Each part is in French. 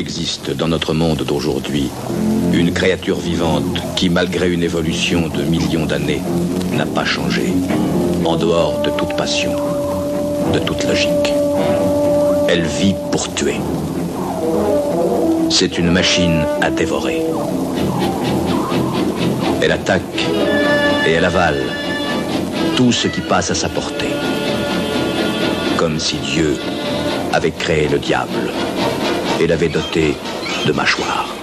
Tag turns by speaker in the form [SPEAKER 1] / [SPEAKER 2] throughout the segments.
[SPEAKER 1] existe dans notre monde d'aujourd'hui une créature vivante qui, malgré une évolution de millions d'années, n'a pas changé, en dehors de toute passion, de toute logique. Elle vit pour tuer. C'est une machine à dévorer. Elle attaque et elle avale tout ce qui passe à sa portée. Comme si Dieu avait créé le diable et l'avait doté de mâchoires.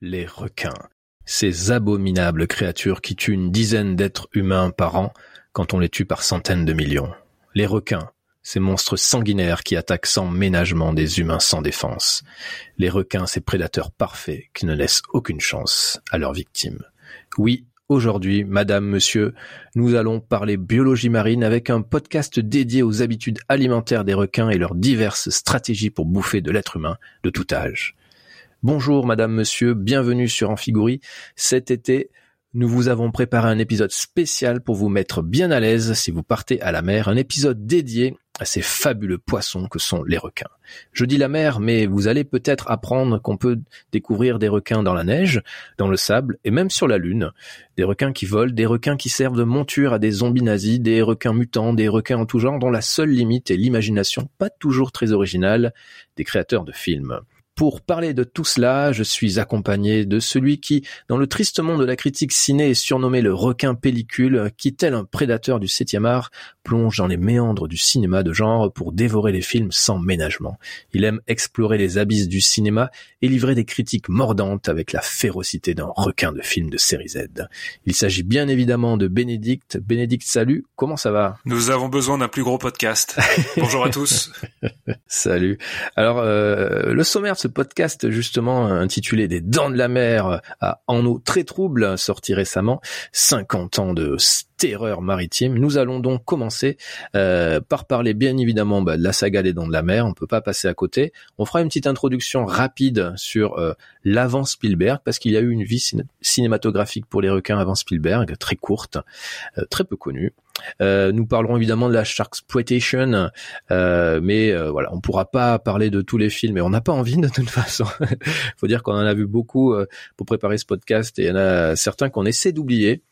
[SPEAKER 2] Les requins. Ces abominables créatures qui tuent une dizaine d'êtres humains par an quand on les tue par centaines de millions. Les requins. Ces monstres sanguinaires qui attaquent sans ménagement des humains sans défense. Les requins, ces prédateurs parfaits qui ne laissent aucune chance à leurs victimes. Oui, Aujourd'hui, madame, monsieur, nous allons parler biologie marine avec un podcast dédié aux habitudes alimentaires des requins et leurs diverses stratégies pour bouffer de l'être humain de tout âge. Bonjour madame, monsieur, bienvenue sur Amphigourie. Cet été, nous vous avons préparé un épisode spécial pour vous mettre bien à l'aise si vous partez à la mer, un épisode dédié à ces fabuleux poissons que sont les requins. Je dis la mer, mais vous allez peut-être apprendre qu'on peut découvrir des requins dans la neige, dans le sable et même sur la lune. Des requins qui volent, des requins qui servent de monture à des zombies nazis, des requins mutants, des requins en tout genre dont la seule limite est l'imagination, pas toujours très originale, des créateurs de films. Pour parler de tout cela, je suis accompagné de celui qui, dans le triste monde de la critique ciné, est surnommé le requin pellicule, qui, tel un prédateur du septième art, plonge dans les méandres du cinéma de genre pour dévorer les films sans ménagement. Il aime explorer les abysses du cinéma et livrer des critiques mordantes avec la férocité d'un requin de film de série Z. Il s'agit bien évidemment de Bénédicte. Bénédicte, salut, comment ça va?
[SPEAKER 3] Nous avons besoin d'un plus gros podcast. Bonjour à tous.
[SPEAKER 2] salut. Alors, euh, le sommaire de ce podcast justement intitulé Des dents de la mer à En eau très trouble, sorti récemment, 50 ans de terreur maritime. Nous allons donc commencer euh, par parler bien évidemment bah, de la saga des dents de la mer, on peut pas passer à côté. On fera une petite introduction rapide sur euh, l'avant Spielberg, parce qu'il y a eu une vie cinématographique pour les requins avant Spielberg, très courte, euh, très peu connue. Euh, nous parlerons évidemment de la Sharksploitation, euh, mais euh, voilà, on pourra pas parler de tous les films et on n'a pas envie de toute façon. Il faut dire qu'on en a vu beaucoup euh, pour préparer ce podcast et il y en a certains qu'on essaie d'oublier.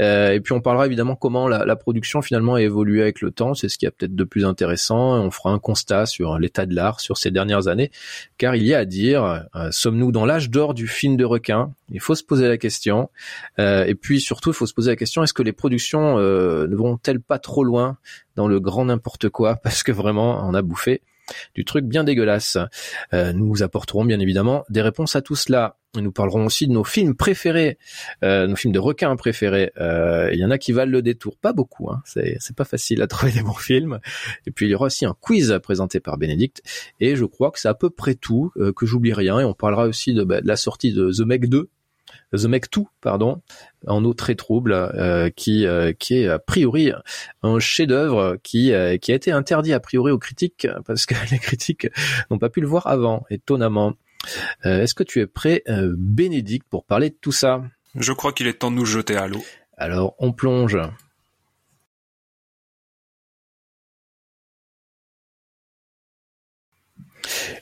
[SPEAKER 2] Euh, et puis on parlera évidemment comment la, production finalement a évolué avec le temps, c'est ce qui est peut-être de plus intéressant. On fera un constat sur l'état de l'art sur ces dernières années, car il y a à dire, euh, sommes-nous dans l'âge d'or du film de requin? Il faut se poser la question. Euh, et puis surtout, il faut se poser la question, est-ce que les productions ne vont-elles pas trop loin dans le grand n'importe quoi? Parce que vraiment, on a bouffé du truc bien dégueulasse. Euh, nous apporterons bien évidemment des réponses à tout cela. Nous parlerons aussi de nos films préférés, euh, nos films de requins préférés. Euh, il y en a qui valent le détour, pas beaucoup. Hein. C'est, pas facile à trouver des bons films. Et puis il y aura aussi un quiz présenté par Bénédicte. Et je crois que c'est à peu près tout, que j'oublie rien. Et on parlera aussi de, bah, de la sortie de The Meg 2, The Meg 2, pardon, en eau très trouble, euh, qui euh, qui est a priori un chef-d'œuvre qui euh, qui a été interdit a priori aux critiques parce que les critiques n'ont pas pu le voir avant, étonnamment. Est-ce que tu es prêt, Bénédicte, pour parler de tout ça?
[SPEAKER 3] Je crois qu'il est temps de nous jeter à l'eau.
[SPEAKER 2] Alors on plonge.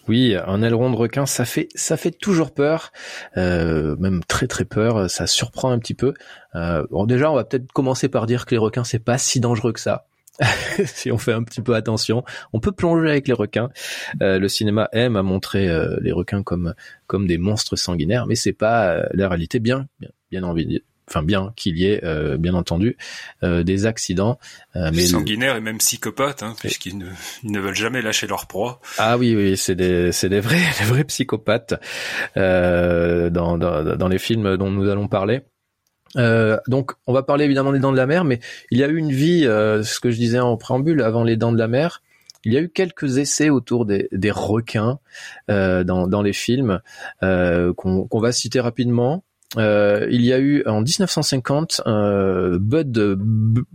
[SPEAKER 2] Oui, un aileron de requin, ça fait ça fait toujours peur, euh, même très très peur. Ça surprend un petit peu. Euh, bon, déjà, on va peut-être commencer par dire que les requins c'est pas si dangereux que ça. si on fait un petit peu attention, on peut plonger avec les requins. Euh, le cinéma aime à montrer euh, les requins comme comme des monstres sanguinaires, mais c'est pas la réalité. Bien, bien, bien envie enfin bien qu'il y ait euh, bien entendu euh, des accidents
[SPEAKER 3] euh, mais sanguinaires et même psychopathes hein, puisqu'ils ne, ils ne veulent jamais lâcher leur proie
[SPEAKER 2] ah oui oui c'est des c'est des vrais des vrais psychopathes dans, dans dans les films dont nous allons parler euh, donc, on va parler évidemment des Dents de la Mer, mais il y a eu une vie, euh, ce que je disais en préambule, avant les Dents de la Mer. Il y a eu quelques essais autour des, des requins euh, dans, dans les films qu'on va citer rapidement. Euh, il y a eu en 1950 euh, Bud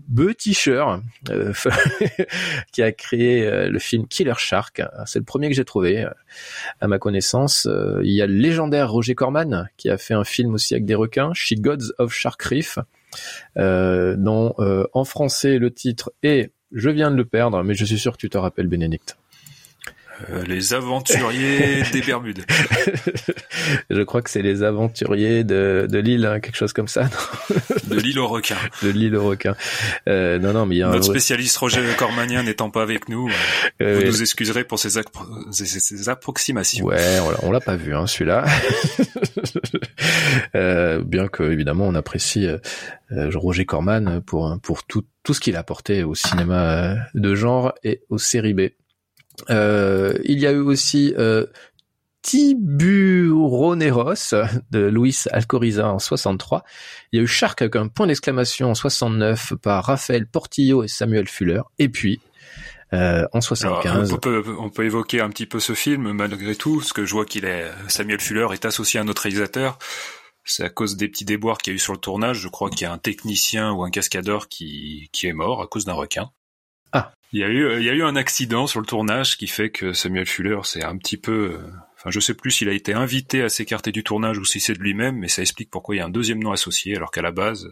[SPEAKER 2] Buttischer euh, qui a créé euh, le film Killer Shark. C'est le premier que j'ai trouvé à ma connaissance. il y a le légendaire Roger Corman qui a fait un film aussi avec des requins, She Gods of Shark Reef, dont en français le titre est, je viens de le perdre, mais je suis sûr que tu te rappelles Bénédicte.
[SPEAKER 3] Euh, les aventuriers des Bermudes.
[SPEAKER 2] Je crois que c'est les aventuriers de, de l'île, hein, quelque chose comme ça.
[SPEAKER 3] de l'île aux requins.
[SPEAKER 2] De l'île aux requins. Euh, non, non, mais il y a
[SPEAKER 3] Notre spécialiste Roger Cormanien n'étant pas avec nous, euh, vous nous excuserez pour ces, approximations.
[SPEAKER 2] Ouais, on l'a pas vu, hein, celui-là. euh, bien que, évidemment, on apprécie euh, Roger Corman pour, pour tout, tout ce qu'il a apporté au cinéma de genre et aux séries B. Euh, il y a eu aussi euh, Tiburoneros de Luis Alcoriza en 63. Il y a eu Shark avec un point d'exclamation en 69 par Raphaël Portillo et Samuel Fuller. Et puis, euh, en 75.
[SPEAKER 3] on, peut, on peut évoquer un petit peu ce film malgré tout, parce que je vois qu'il est Samuel Fuller est associé à notre réalisateur. C'est à cause des petits déboires qu'il y a eu sur le tournage. Je crois qu'il y a un technicien ou un cascadeur qui, qui est mort à cause d'un requin. Il y a eu, il y a eu un accident sur le tournage qui fait que Samuel Fuller c'est un petit peu, euh, enfin je sais plus s'il a été invité à s'écarter du tournage ou si c'est de lui-même, mais ça explique pourquoi il y a un deuxième nom associé alors qu'à la base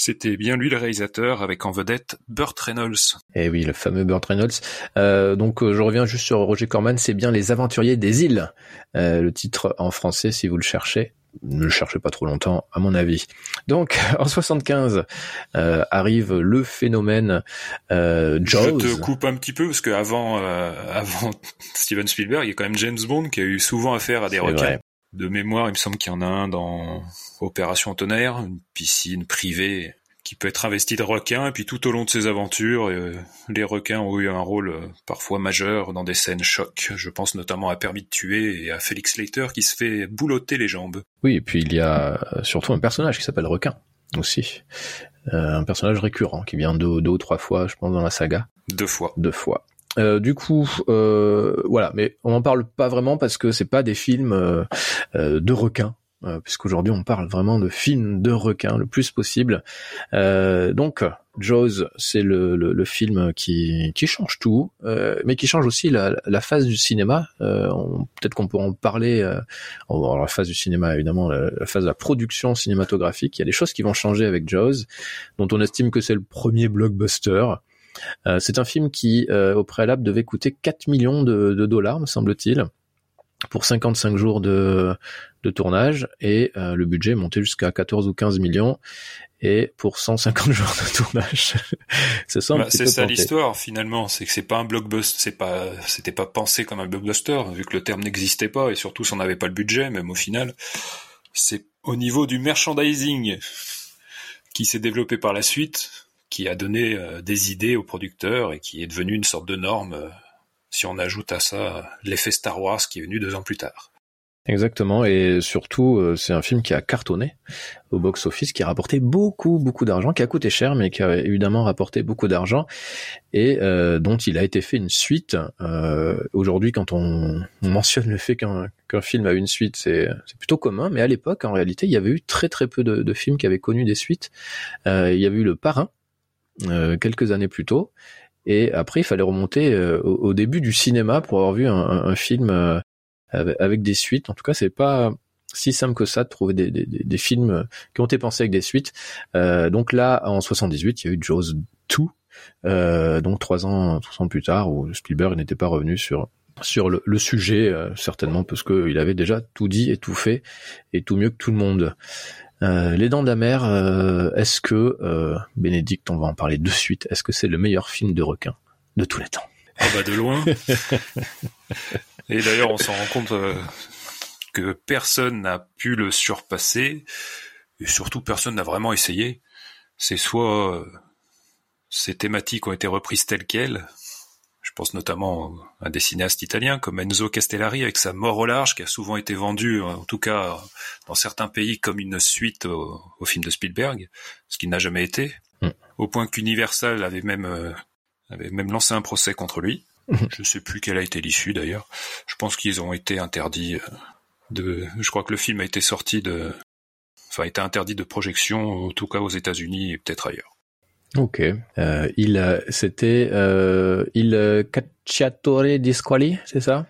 [SPEAKER 3] c'était bien lui le réalisateur avec en vedette Burt Reynolds.
[SPEAKER 2] Eh oui, le fameux Burt Reynolds. Euh, donc euh, je reviens juste sur Roger Corman, c'est bien Les Aventuriers des îles, euh, le titre en français si vous le cherchez ne le cherchez pas trop longtemps, à mon avis. Donc, en 75 euh, arrive le phénomène euh, Jaws.
[SPEAKER 3] Je te coupe un petit peu parce que avant, euh, avant Steven Spielberg, il y a quand même James Bond qui a eu souvent affaire à des requins. De mémoire, il me semble qu'il y en a un dans Opération Tonnerre, une piscine privée qui peut être investi de requins et puis tout au long de ses aventures, euh, les requins ont eu un rôle euh, parfois majeur dans des scènes chocs. Je pense notamment à Permis de tuer et à Félix Leiter qui se fait boulotter les jambes.
[SPEAKER 2] Oui, et puis il y a euh, surtout un personnage qui s'appelle Requin aussi, un personnage récurrent qui vient deux, deux ou trois fois, je pense, dans la saga.
[SPEAKER 3] Deux fois.
[SPEAKER 2] Deux fois. du coup, voilà, mais on en parle pas vraiment parce que c'est pas des films de requins puisqu'aujourd'hui on parle vraiment de films de requins le plus possible. Euh, donc Jaws, c'est le, le, film qui, qui change tout, euh, mais qui change aussi la, la phase du cinéma. Euh, Peut-être qu'on pourra en parler. Euh, la phase du cinéma, évidemment, la, phase de la production cinématographique. Il y a des choses qui vont changer avec Jaws, dont on estime que c'est le premier blockbuster. Euh, c'est un film qui, euh, au préalable, devait coûter 4 millions de dollars, me semble-t-il pour 55 jours de, de tournage et euh, le budget est monté jusqu'à 14 ou 15 millions et pour 150 jours de tournage.
[SPEAKER 3] c'est ça, bah, c'est ça l'histoire finalement, c'est que c'est pas un blockbuster, c'est pas, c'était pas pensé comme un blockbuster vu que le terme n'existait pas et surtout si on n'avait pas le budget, même au final, c'est au niveau du merchandising qui s'est développé par la suite, qui a donné euh, des idées aux producteurs et qui est devenu une sorte de norme. Euh, si on ajoute à ça l'effet Star Wars qui est venu deux ans plus tard.
[SPEAKER 2] Exactement, et surtout, euh, c'est un film qui a cartonné au box-office, qui a rapporté beaucoup, beaucoup d'argent, qui a coûté cher, mais qui a évidemment rapporté beaucoup d'argent, et euh, dont il a été fait une suite. Euh, Aujourd'hui, quand on, mentionne le fait qu'un film a une suite, c'est plutôt commun, mais à l'époque, en réalité, il y avait eu très très peu de, de films qui avaient connu des suites. Euh, il y avait eu Le Parrain, euh, quelques années plus tôt, et après, il fallait remonter euh, au, début du cinéma pour avoir vu un, film euh, avec, des suites. En tout cas, c'est pas si simple que ça de trouver des, films qui ont été pensés avec des suites. Euh, donc là, en 78, il y a eu Jaws 2, euh, donc trois ans, trois ans plus tard, où Spielberg n'était pas revenu sur sur le, le sujet, certainement parce qu'il avait déjà tout dit et tout fait, et tout mieux que tout le monde. Euh, les Dents de la Mer, euh, est-ce que, euh, Bénédicte, on va en parler de suite, est-ce que c'est le meilleur film de requin de tous les temps?
[SPEAKER 3] Ah bah de loin. Et d'ailleurs, on s'en rend compte que personne n'a pu le surpasser, et surtout personne n'a vraiment essayé. C'est soit ces thématiques ont été reprises telles quelles, je pense notamment à des cinéastes italiens comme Enzo Castellari avec sa Mort au large, qui a souvent été vendu, en tout cas dans certains pays, comme une suite au, film de Spielberg, ce qui n'a jamais été. Mm. Au point qu'Universal avait même euh, avait même lancé un procès contre lui. Mm. Je ne sais plus quelle a été l'issue d'ailleurs. Je pense qu'ils ont été interdits euh, de. Je crois que le film a été sorti de. Enfin, a été interdit de projection, en tout cas aux États-Unis et peut-être ailleurs.
[SPEAKER 2] Ok. Euh, il, c'était euh, il Cacciatore di Squali, c'est ça?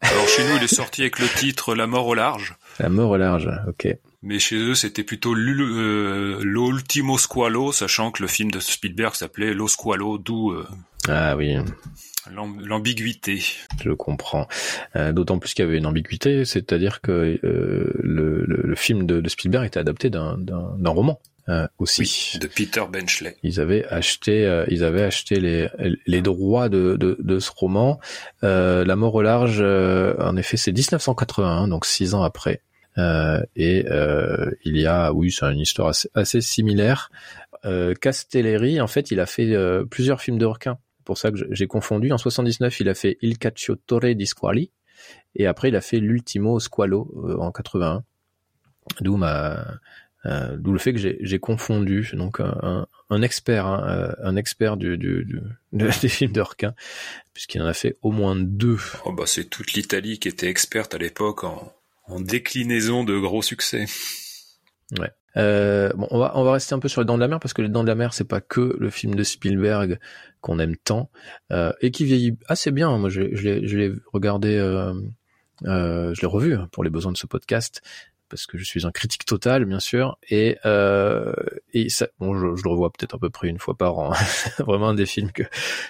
[SPEAKER 3] Alors chez nous, il est sorti avec le titre La mort au large.
[SPEAKER 2] La mort au large, ok.
[SPEAKER 3] Mais chez eux, c'était plutôt euh, l'ultimo squalo, sachant que le film de Spielberg s'appelait Lo Squalo, d'où.
[SPEAKER 2] ah oui.
[SPEAKER 3] L'ambiguïté.
[SPEAKER 2] Je comprends. Euh, d'autant plus qu'il y avait une ambiguïté, c'est-à-dire que euh, le, le, le, film de, de, Spielberg était adapté d'un roman. Euh, aussi
[SPEAKER 3] oui, de Peter Benchley.
[SPEAKER 2] Ils avaient acheté, euh, ils avaient acheté les, les droits de, de, de ce roman. Euh, La mort au large, en effet, c'est 1981, donc six ans après. et il y a, oui, c'est une histoire assez, assez similaire. Castelleri, en fait, il a fait plusieurs films de requins pour ça que j'ai confondu. En 79, il a fait Il Cacciatore di Squali, et après il a fait L'Ultimo Squalo euh, en 81. D'où ma, euh, d'où le fait que j'ai confondu. Donc un, un expert, hein, euh, un expert du, du, du des films de requins, puisqu'il en a fait au moins deux.
[SPEAKER 3] Oh bah c'est toute l'Italie qui était experte à l'époque en, en déclinaison de gros succès.
[SPEAKER 2] Ouais. Euh, bon, on va on va rester un peu sur les Dents de la Mer parce que les Dents de la Mer c'est pas que le film de Spielberg qu'on aime tant euh, et qui vieillit assez bien. Moi, je, je l'ai regardé, euh, euh, je l'ai revu pour les besoins de ce podcast parce que je suis un critique total, bien sûr, et euh, et ça, bon, je, le revois peut-être à peu près une fois par an. Vraiment un des films que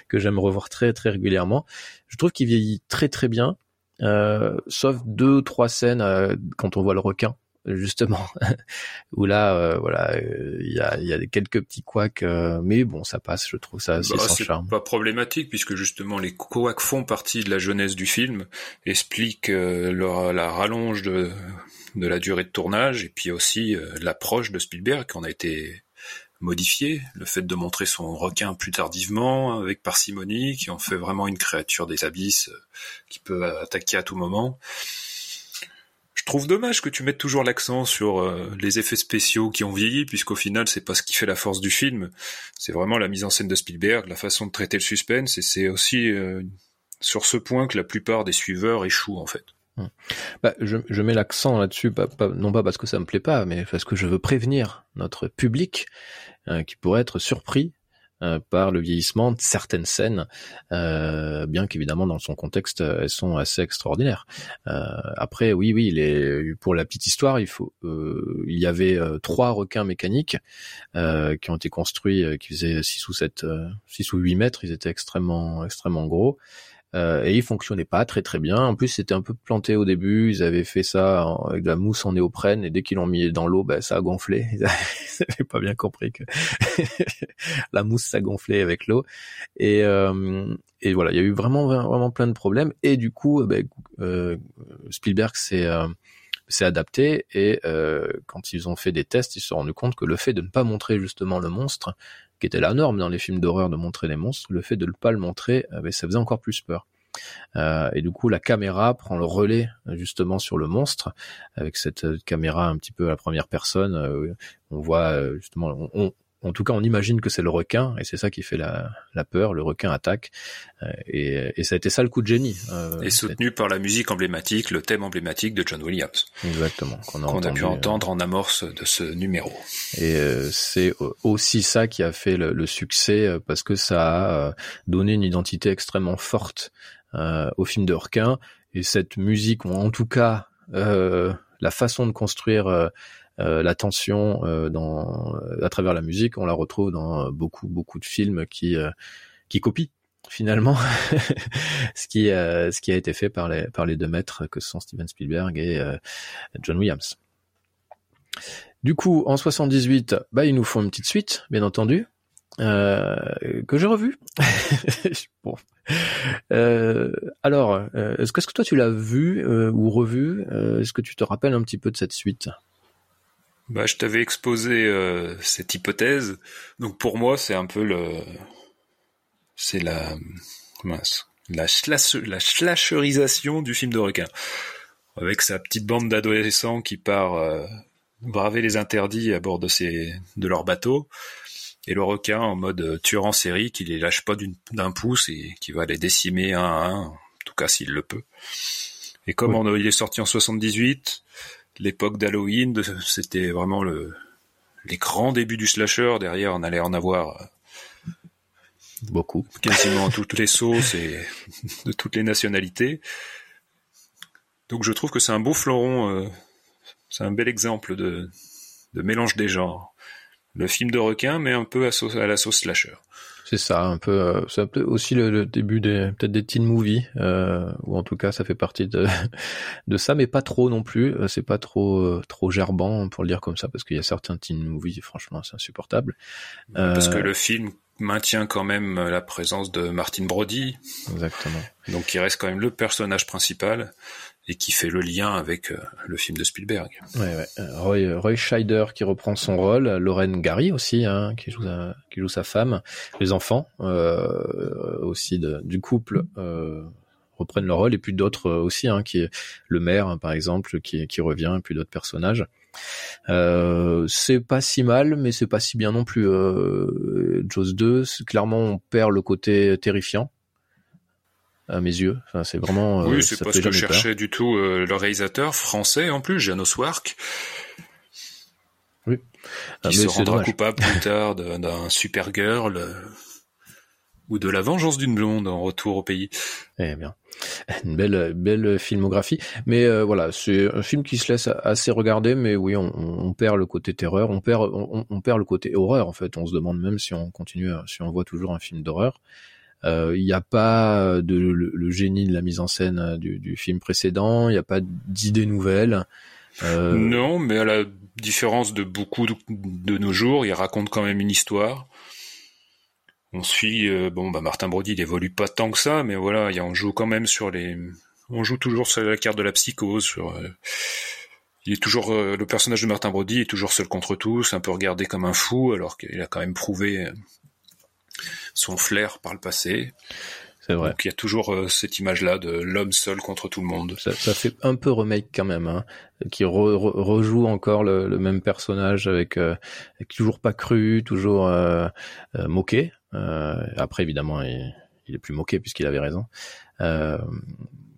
[SPEAKER 2] que j'aime revoir très très régulièrement. Je trouve qu'il vieillit très très bien. Euh, sauf deux trois scènes euh, quand on voit le requin justement. Où là euh, voilà euh, il y a y a quelques petits couacs euh, mais bon ça passe je trouve ça c'est bah, sans charme.
[SPEAKER 3] pas problématique puisque justement les couacs font partie de la jeunesse du film expliquent leur, la rallonge de de la durée de tournage et puis aussi l'approche de Spielberg qui en a été modifié, le fait de montrer son requin plus tardivement, avec parcimonie, qui en fait vraiment une créature des abysses qui peut attaquer à tout moment je trouve dommage que tu mettes toujours l'accent sur euh, les effets spéciaux qui ont vieilli, puisqu'au final, c'est pas ce qui fait la force du film. C'est vraiment la mise en scène de Spielberg, la façon de traiter le suspense, et c'est aussi euh, sur ce point que la plupart des suiveurs échouent, en fait.
[SPEAKER 2] Hum. Bah, je, je, mets l'accent là-dessus, non pas parce que ça me plaît pas, mais parce que je veux prévenir notre public euh, qui pourrait être surpris euh, par le vieillissement de certaines scènes, euh, bien qu'évidemment dans son contexte elles sont assez extraordinaires. Euh, après, oui, oui, pour la petite histoire, il y avait trois requins mécaniques qui ont été construits, qui faisaient 6 ou 7, 6 ou 8 mètres, ils étaient extrêmement, extrêmement gros. Euh, et il fonctionnait pas très très bien. En plus, c'était un peu planté au début. Ils avaient fait ça avec de la mousse en néoprène et dès qu'ils l'ont mis dans l'eau, ben, ça a gonflé. Ils avaient pas bien compris que la mousse ça gonflait avec l'eau. Et, euh, et voilà, il y a eu vraiment vraiment plein de problèmes. Et du coup, ben, euh, Spielberg s'est euh, s'est adapté et euh, quand ils ont fait des tests, ils se sont rendus compte que le fait de ne pas montrer justement le monstre, qui était la norme dans les films d'horreur de montrer les monstres, le fait de ne pas le montrer, euh, ça faisait encore plus peur. Euh, et du coup, la caméra prend le relais justement sur le monstre avec cette euh, caméra un petit peu à la première personne. Euh, on voit justement, on, en tout cas, on imagine que c'est le requin, et c'est ça qui fait la, la, peur. Le requin attaque, euh, et, et, ça a été ça le coup de génie.
[SPEAKER 3] Euh, et soutenu par la musique emblématique, le thème emblématique de John Williams.
[SPEAKER 2] Exactement.
[SPEAKER 3] Qu'on a, a, pu entendre en amorce de ce numéro.
[SPEAKER 2] Et euh, c'est aussi ça qui a fait le, le, succès, parce que ça a donné une identité extrêmement forte au film de requin. Et cette musique, ou en tout cas la façon de construire euh, la tension euh, à travers la musique, on la retrouve dans beaucoup beaucoup de films qui euh, qui copient finalement ce qui ce qui a été fait par les deux maîtres que sont Steven Spielberg et John Williams. Du coup, en 78, bah ils nous font une petite suite, bien entendu, euh, que j'ai revu. bon. Euh, alors, est-ce que, que toi tu l'as vu ou revu Est-ce que tu te rappelles un petit peu de cette suite?
[SPEAKER 3] Bah, je t'avais exposé euh, cette hypothèse. Donc pour moi, c'est un peu le, c'est la, mince, la slash, la slasherisation du film de requin, avec sa petite bande d'adolescents qui part euh, braver les interdits à bord de ces, de leur bateau, et le requin en mode tueur en série qui les lâche pas d'un pouce et qui va les décimer un à un, en tout cas s'il le peut. Et comme on, il est sorti en 78, l'époque d'Halloween, c'était vraiment le, les grands débuts du slasher. Derrière, on allait en avoir
[SPEAKER 2] euh, beaucoup,
[SPEAKER 3] quasiment toutes les sauces et de toutes les nationalités. Donc, je trouve que c'est un beau fleuron, euh, c'est un bel exemple de, de mélange des genres. le film de requin, mais un peu à, la sauce slasher.
[SPEAKER 2] C'est ça, un peu. Euh, c'est peut aussi le, début des peut-être des teen movies, euh, ou en tout cas ça fait partie de de ça, mais pas trop non plus. Euh, c'est pas trop euh, trop gerbant pour le dire comme ça, parce qu'il y a certains teen movies, franchement, c'est insupportable.
[SPEAKER 3] Parce que le film maintient quand même la présence de Martin Brody.
[SPEAKER 2] Exactement.
[SPEAKER 3] Donc il reste quand même le personnage principal et qui fait le lien avec euh, le film de Spielberg.
[SPEAKER 2] Euh, Roy, Roy Scheider qui reprend son rôle, Lorraine Gary aussi, hein, qui, joue sa, femme, les enfants euh, aussi du couple euh, reprennent leur rôle, et puis d'autres aussi, hein, qui est le maire hein, par exemple, qui, qui revient, et puis d'autres personnages. Euh, c'est pas si mal, mais c'est pas si bien non plus. Euh, Jaws 2, clairement, on perd le côté terrifiant à mes yeux. Enfin, c'est vraiment.
[SPEAKER 3] Euh, oui, c'est pas ce que cherchait du tout euh, le réalisateur français en plus, Janos Wark.
[SPEAKER 2] Oui.
[SPEAKER 3] Qui ah, se rendra coupable plus tard d'un Supergirl euh, ou de la vengeance d'une blonde en retour au pays.
[SPEAKER 2] Eh bien, une belle belle filmographie. Mais voilà, c'est un film qui se laisse assez regarder, mais oui, on, on perd le côté terreur, on perd on, on, perd le côté horreur en fait. On se demande même si on continue, si on voit toujours un film d'horreur. Euh, il n'y a pas de le, génie de la mise en scène euh, du, film précédent. Il n'y a pas d'idées nouvelles.
[SPEAKER 3] Euh... Non, mais à la différence de beaucoup de, nos jours, il raconte quand même une histoire. On suit, bon, bah Martin Brody, il évolue pas tant que ça, mais voilà, on joue quand même sur les, on joue toujours sur la carte de la psychose, il est toujours le personnage de Martin Brody est toujours seul contre tous, un peu regardé comme un fou, alors qu'il a quand même prouvé son flair par le passé.
[SPEAKER 2] C'est vrai.
[SPEAKER 3] Donc il y a toujours euh, cette image-là de l'homme seul contre tout le monde.
[SPEAKER 2] Ça, fait un peu remake quand même, hein, qui rejoue encore le, même personnage avec, euh, toujours pas cru, toujours euh, moqué. après évidemment, il, il, est plus moqué puisqu'il avait raison.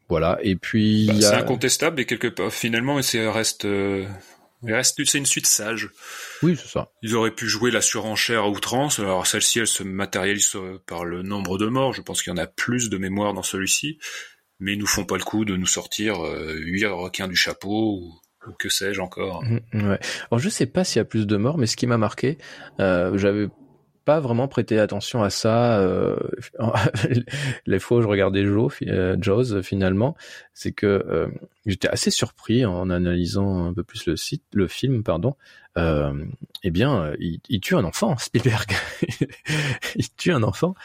[SPEAKER 2] voilà. Et puis
[SPEAKER 3] bah, c'est incontestable et quelque part finalement, c'est reste il reste, c'est une suite sage.
[SPEAKER 2] Oui, c'est ça.
[SPEAKER 3] Ils auraient pu jouer la surenchère à outrance. Alors celle-ci, elle se matérialise euh, par le nombre de morts. Je pense qu'il y en a plus de mémoire dans celui-ci. Mais ils nous font pas le coup de nous sortir euh, huit requins du chapeau ou, que sais-je encore.
[SPEAKER 2] Mmh, ouais. Alors je sais pas s'il y a plus de morts, mais ce qui m'a marqué, euh, j'avais pas vraiment prêté attention à ça euh, les fois où je regardais Joe, euh, finalement, c'est que euh, j'étais assez surpris en analysant un peu plus le site, le film, pardon, euh, eh bien, il, il, tue un enfant, Spielberg. il tue un enfant.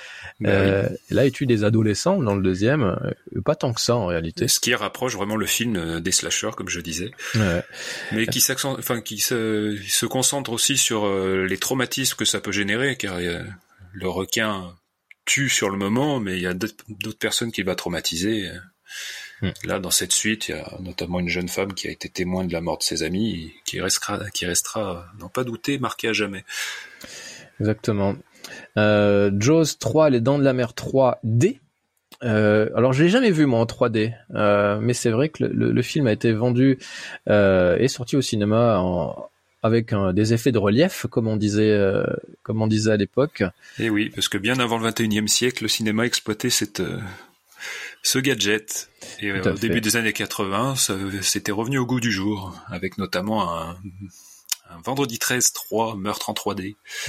[SPEAKER 2] Ben euh, là, il tue des adolescents dans le deuxième. Euh, pas tant que ça en réalité.
[SPEAKER 3] Ce qui rapproche vraiment le film euh, des slashers, comme je disais. Ouais. Mais qui enfin, qui se, se concentre aussi sur les traumatismes que ça peut générer, car le requin tue sur le moment, mais il y a d'autres personnes qui va traumatiser. Hmm. Là, dans cette suite, il y a notamment une jeune femme qui a été témoin de la mort de ses amis, et qui restera, qui restera, n'en pas douter, marquée à jamais.
[SPEAKER 2] Exactement. Euh, Jaws 3, Les Dents de la Mer 3D. Euh, alors je l'ai jamais vu moi en 3D, euh, mais c'est vrai que le, film a été vendu euh, et sorti au cinéma en, avec des effets de relief, comme on disait, euh, comme on disait à l'époque.
[SPEAKER 3] Et eh oui, parce que bien avant le 21e siècle, le cinéma exploitait cette ce gadget. Et euh, au début des années 80, c'était revenu au goût du jour, avec notamment un, un Vendredi 13 3 meurtre en 3D.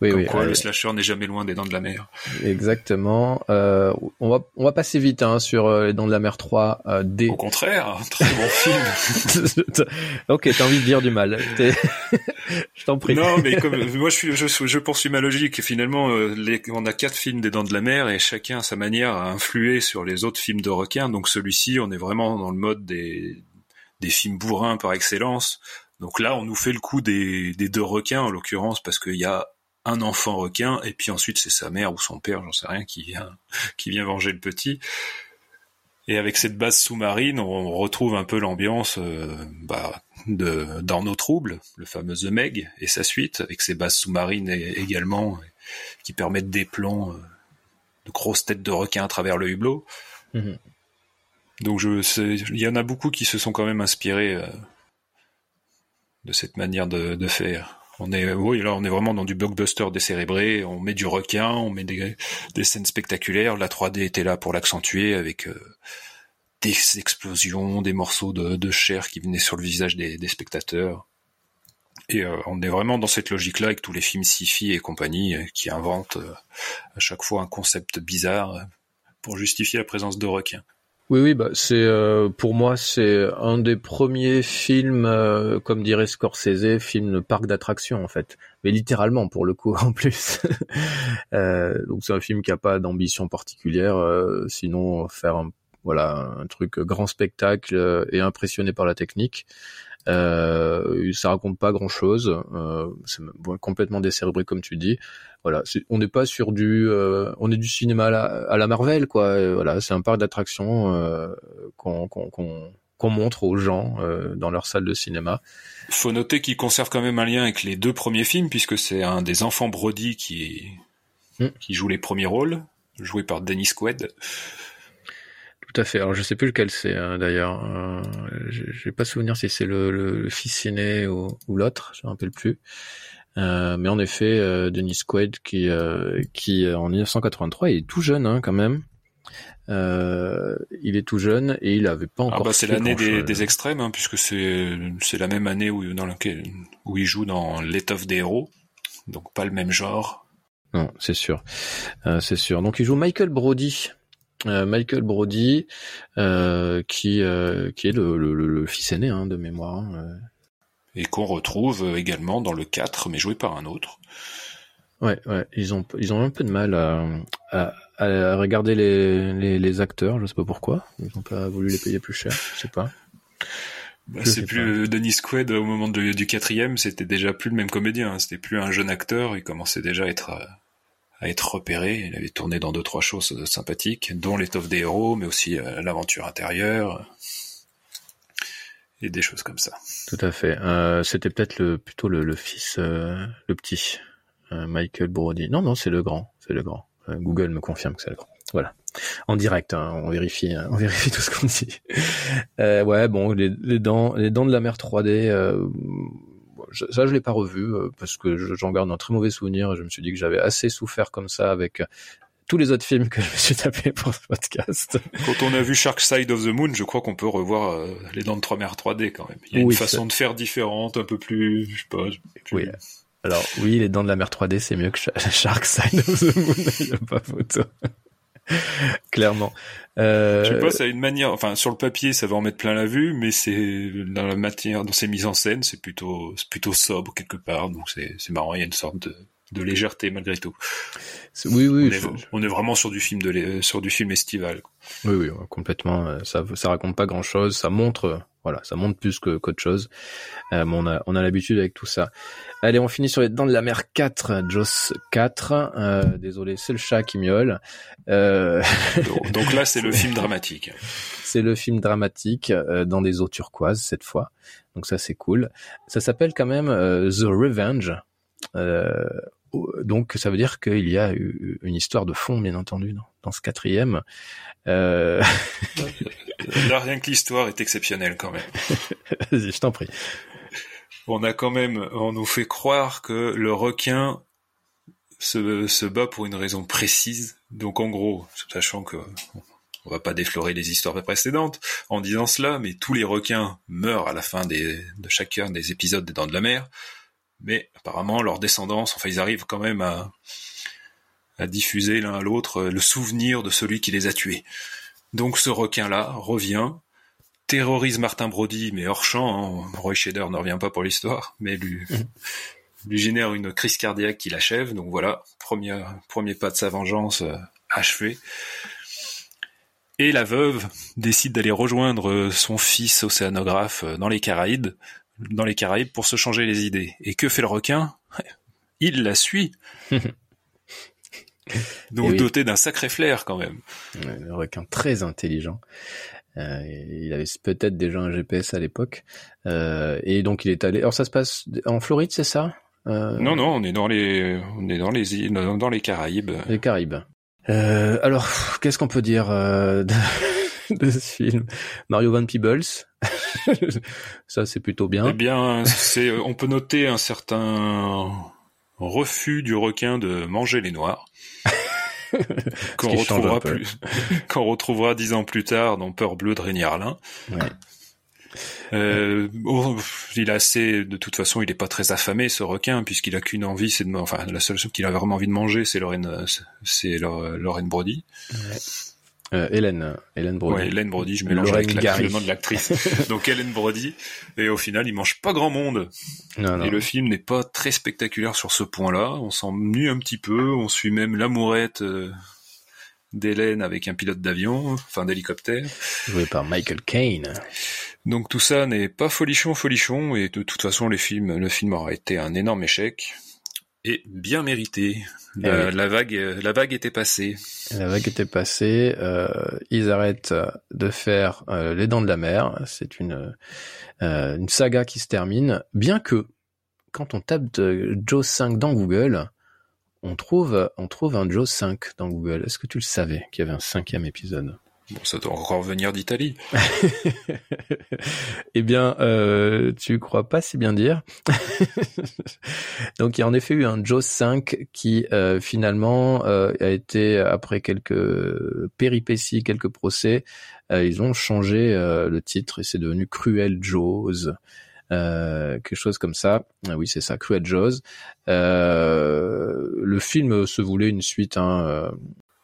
[SPEAKER 3] oui, Comme oui, quoi, le slasher n'est jamais loin des Dents de la Mer.
[SPEAKER 2] Exactement. Euh, on va on va passer vite hein, sur euh, les Dents de la Mer 3 euh, D.
[SPEAKER 3] Au contraire, un très bon film.
[SPEAKER 2] ok, t'as envie de dire du mal. je t'en prie.
[SPEAKER 3] Non, mais comme moi je suis je, je poursuis ma logique. Finalement, euh, les, on a quatre films des Dents de la Mer et chacun à sa manière a influé sur les autres films de requins. Donc celui-ci, on est vraiment dans le mode des des films bourrins par excellence donc là, on nous fait le coup des, deux requins, en l'occurrence, parce qu'il y a un enfant requin, et puis ensuite c'est sa mère ou son père, j'en sais rien, qui vient, qui vient venger le petit. Et avec cette base sous-marine, on retrouve un peu l'ambiance euh, bah, de dans nos troubles, le fameux The Meg et sa suite, avec ses bases sous-marines également, qui permettent des plans euh, de grosses têtes de requins à travers le hublot. Mm-hmm. Donc je, il y en a beaucoup qui se sont quand même inspirés euh, de cette manière de, faire. On est, oui, là, on est vraiment dans du blockbuster décérébré. On met du requin, on met des, scènes spectaculaires. La 3D était là pour l'accentuer avec euh, des explosions, des morceaux de, chair qui venaient sur le visage des, spectateurs. Et euh, on est vraiment dans cette logique-là avec tous les films sci-fi et compagnie euh, qui inventent à chaque fois un concept bizarre pour justifier la présence de requins.
[SPEAKER 2] Oui, oui, bah c'est pour moi c'est un des premiers films, comme dirait Scorsese, film de parc d'attractions en fait, mais littéralement pour le coup en plus. donc c'est un film qui a pas d'ambition particulière, sinon faire un voilà un truc grand spectacle et impressionné par la technique. Euh, ça raconte pas grand chose, euh, c'est complètement décérébré comme tu dis. Voilà, on n'est pas sur du, euh, on est du cinéma à la, Marvel quoi. voilà, c'est un parc d'attractions euh, qu'on qu'on montre aux gens euh, dans leur salle de cinéma.
[SPEAKER 3] Faut noter qu'il conserve quand même un lien avec les deux premiers films puisque c'est un des enfants Brody qui hmm. qui joue les premiers rôles, joué par Dennis Quaid.
[SPEAKER 2] Tout à fait. Alors je sais plus lequel c'est hein, d'ailleurs. Euh, J'ai pas souvenir si c'est le, le, fils aîné ou, ou l'autre. Je me rappelle plus. Euh, mais en effet, euh, Denis Quaid qui euh, qui en 1983 est tout jeune hein, quand même. Euh, il est tout jeune et il avait pas encore. Ah
[SPEAKER 3] bah c'est l'année des, des, extrêmes hein, puisque c'est c'est la même année où dans laquelle où il joue dans l'étoffe des héros, donc pas le même genre.
[SPEAKER 2] Non, c'est sûr, euh, c'est sûr. Donc il joue Michael Brody euh, Michael Brody, euh, qui euh, qui est le, le, le, fils aîné hein, de mémoire. Hein,
[SPEAKER 3] Et qu'on retrouve également dans le 4, mais joué par un autre.
[SPEAKER 2] Ouais, ouais, ils ont ils ont un peu de mal à, à, à regarder les, les, les, acteurs, je sais pas pourquoi. Ils ont pas voulu les payer plus cher, je sais pas.
[SPEAKER 3] Bah, c'est plus Denis Quaid au moment du quatrième, c'était déjà plus le même comédien. Hein. C'était plus un jeune acteur. Il commençait déjà à être à être repéré. Il avait tourné dans deux trois choses sympathiques, dont l'étoffe des héros, mais aussi euh, l'aventure intérieure et des choses comme ça.
[SPEAKER 2] Tout à fait. Euh, C'était peut-être le plutôt le, le fils, euh, le petit euh, Michael Brody. Non, non, c'est le grand, c'est le grand. Google me confirme que c'est le grand. Voilà. En direct, hein, on vérifie, hein, on vérifie tout ce qu'on dit. ouais, bon, les, les, dents, les dents de la mer 3D ça je l'ai pas revu euh, parce que j'en garde un très mauvais souvenir. Je me suis dit que j'avais assez souffert comme ça avec euh, tous les autres films que je me suis tapé pour ce podcast.
[SPEAKER 3] Quand on a vu Shark Side of the Moon, je crois qu'on peut revoir euh, les dents de trois mers 3D quand même. Il y a une façon de faire différente, un peu plus, je sais pas.
[SPEAKER 2] Oui. Alors oui, les dents de la mer 3D, c'est mieux que Shark Side of the Moon. Il n'y a pas photo. Clairement.
[SPEAKER 3] Euh... Je sais pas, ça a une manière, enfin sur le papier, ça va en mettre plein la vue, mais c'est dans la matière, dans ses mises en scène, c'est plutôt, c'est plutôt sobre quelque part, donc c'est, c'est marrant. Il y a une sorte de, de légèreté malgré tout.
[SPEAKER 2] Oui, oui.
[SPEAKER 3] On est, vraiment sur du film de, sur du film estival.
[SPEAKER 2] Oui, oui, complètement. Euh, ça, ça raconte pas grand chose. Ça montre voilà, ça monte plus que qu'autre chose. Euh, on a on a l'habitude avec tout ça. Allez, on finit sur les dents de la mer 4, Joss 4. Euh, désolé, c'est le chat qui miaule.
[SPEAKER 3] Euh... Donc, là, c'est le film dramatique.
[SPEAKER 2] c'est le film dramatique euh, dans des eaux turquoises cette fois. Donc ça, c'est cool. Ça s'appelle quand même euh, The Revenge. Donc ça veut dire qu'il y a une histoire de fond, bien entendu, dans, dans ce quatrième.
[SPEAKER 3] Euh... Là, rien que l'histoire est exceptionnelle quand même.
[SPEAKER 2] Vas-y, je t'en prie.
[SPEAKER 3] On a quand même, on nous fait croire que le requin se, se bat pour une raison précise. Donc en gros, sachant que on va pas déflorer les histoires précédentes en disant cela, mais tous les requins meurent à la fin des, de chacun des épisodes des Dents de la Mer. Mais apparemment, leurs descendants, enfin, ils arrivent quand même à, à diffuser l'un à l'autre le souvenir de celui qui les a tués. Donc ce requin-là revient, terrorise Martin Brody, mais hors champ, hein. Roy Shader ne revient pas pour l'histoire, mais lui, mhm. lui génère une crise cardiaque qui l'achève. Donc voilà, premier, premier pas de sa vengeance euh, achevé. Et la veuve décide d'aller rejoindre son fils océanographe euh, dans les Caraïbes, dans les Caraïbes pour se changer les idées. Et que fait le requin? Il la suit. Donc doté d'un sacré flair quand même.
[SPEAKER 2] Un requin très intelligent. Euh, il avait peut-être déjà un GPS à l'époque. Euh, et donc il est allé. Alors ça se passe en Floride, c'est ça?
[SPEAKER 3] Euh... Non, non, on est dans les, on est dans les îles, dans les Caraïbes.
[SPEAKER 2] Les Caraïbes. Alors, qu'est-ce qu'on peut dire de, de, ce film Mario Van Peebles. ça, c'est plutôt bien.
[SPEAKER 3] Eh bien, c'est, on peut noter un certain refus du requin de manger les noirs. qu'on retrouvera plus, qu'on retrouvera dix ans plus tard dans Peur bleue de Régnard
[SPEAKER 2] Ouais.
[SPEAKER 3] Euh, oh, il a assez, de toute façon, il est pas très affamé ce requin puisqu'il a qu'une envie, c'est de, enfin la seule chose qu'il a vraiment envie de manger, c'est Lorraine, c'est Lorraine Brody. Ouais.
[SPEAKER 2] Euh, Hélène, Hélène Brody.
[SPEAKER 3] Ouais, Hélène Brody, je mélange avec le nom de l'actrice. Donc Hélène Brody. Et au final, il mange pas grand monde. Non, non. Et le film n'est pas très spectaculaire sur ce point-là. On s'ennuie un petit peu. On suit même l'amourette euh, d'Hélène avec un pilote d'avion, enfin d'hélicoptère.
[SPEAKER 2] Joué par Michael Caine.
[SPEAKER 3] Donc tout ça n'est pas folichon folichon et de toute façon les films, le film aura été un énorme échec et bien mérité. Eh la, vague, la vague était passée.
[SPEAKER 2] La vague était passée. Euh, ils arrêtent de faire euh, les Dents de la Mer. C'est une euh, une saga qui se termine. Bien que quand on tape de Joe 5 dans Google, on trouve on trouve un Joe 5 dans Google. Est-ce que tu le savais qu'il y avait un cinquième épisode?
[SPEAKER 3] Bon, ça doit encore venir d'Italie.
[SPEAKER 2] eh bien, euh, tu crois pas si bien dire. Donc, il y a en effet eu un Jaws 5 qui euh, finalement euh, a été après quelques péripéties, quelques procès, euh, ils ont changé le titre et c'est devenu Cruel Jaws. quelque chose comme ça. Ah oui, c'est ça, Cruel Jaws. le film se voulait une suite hein,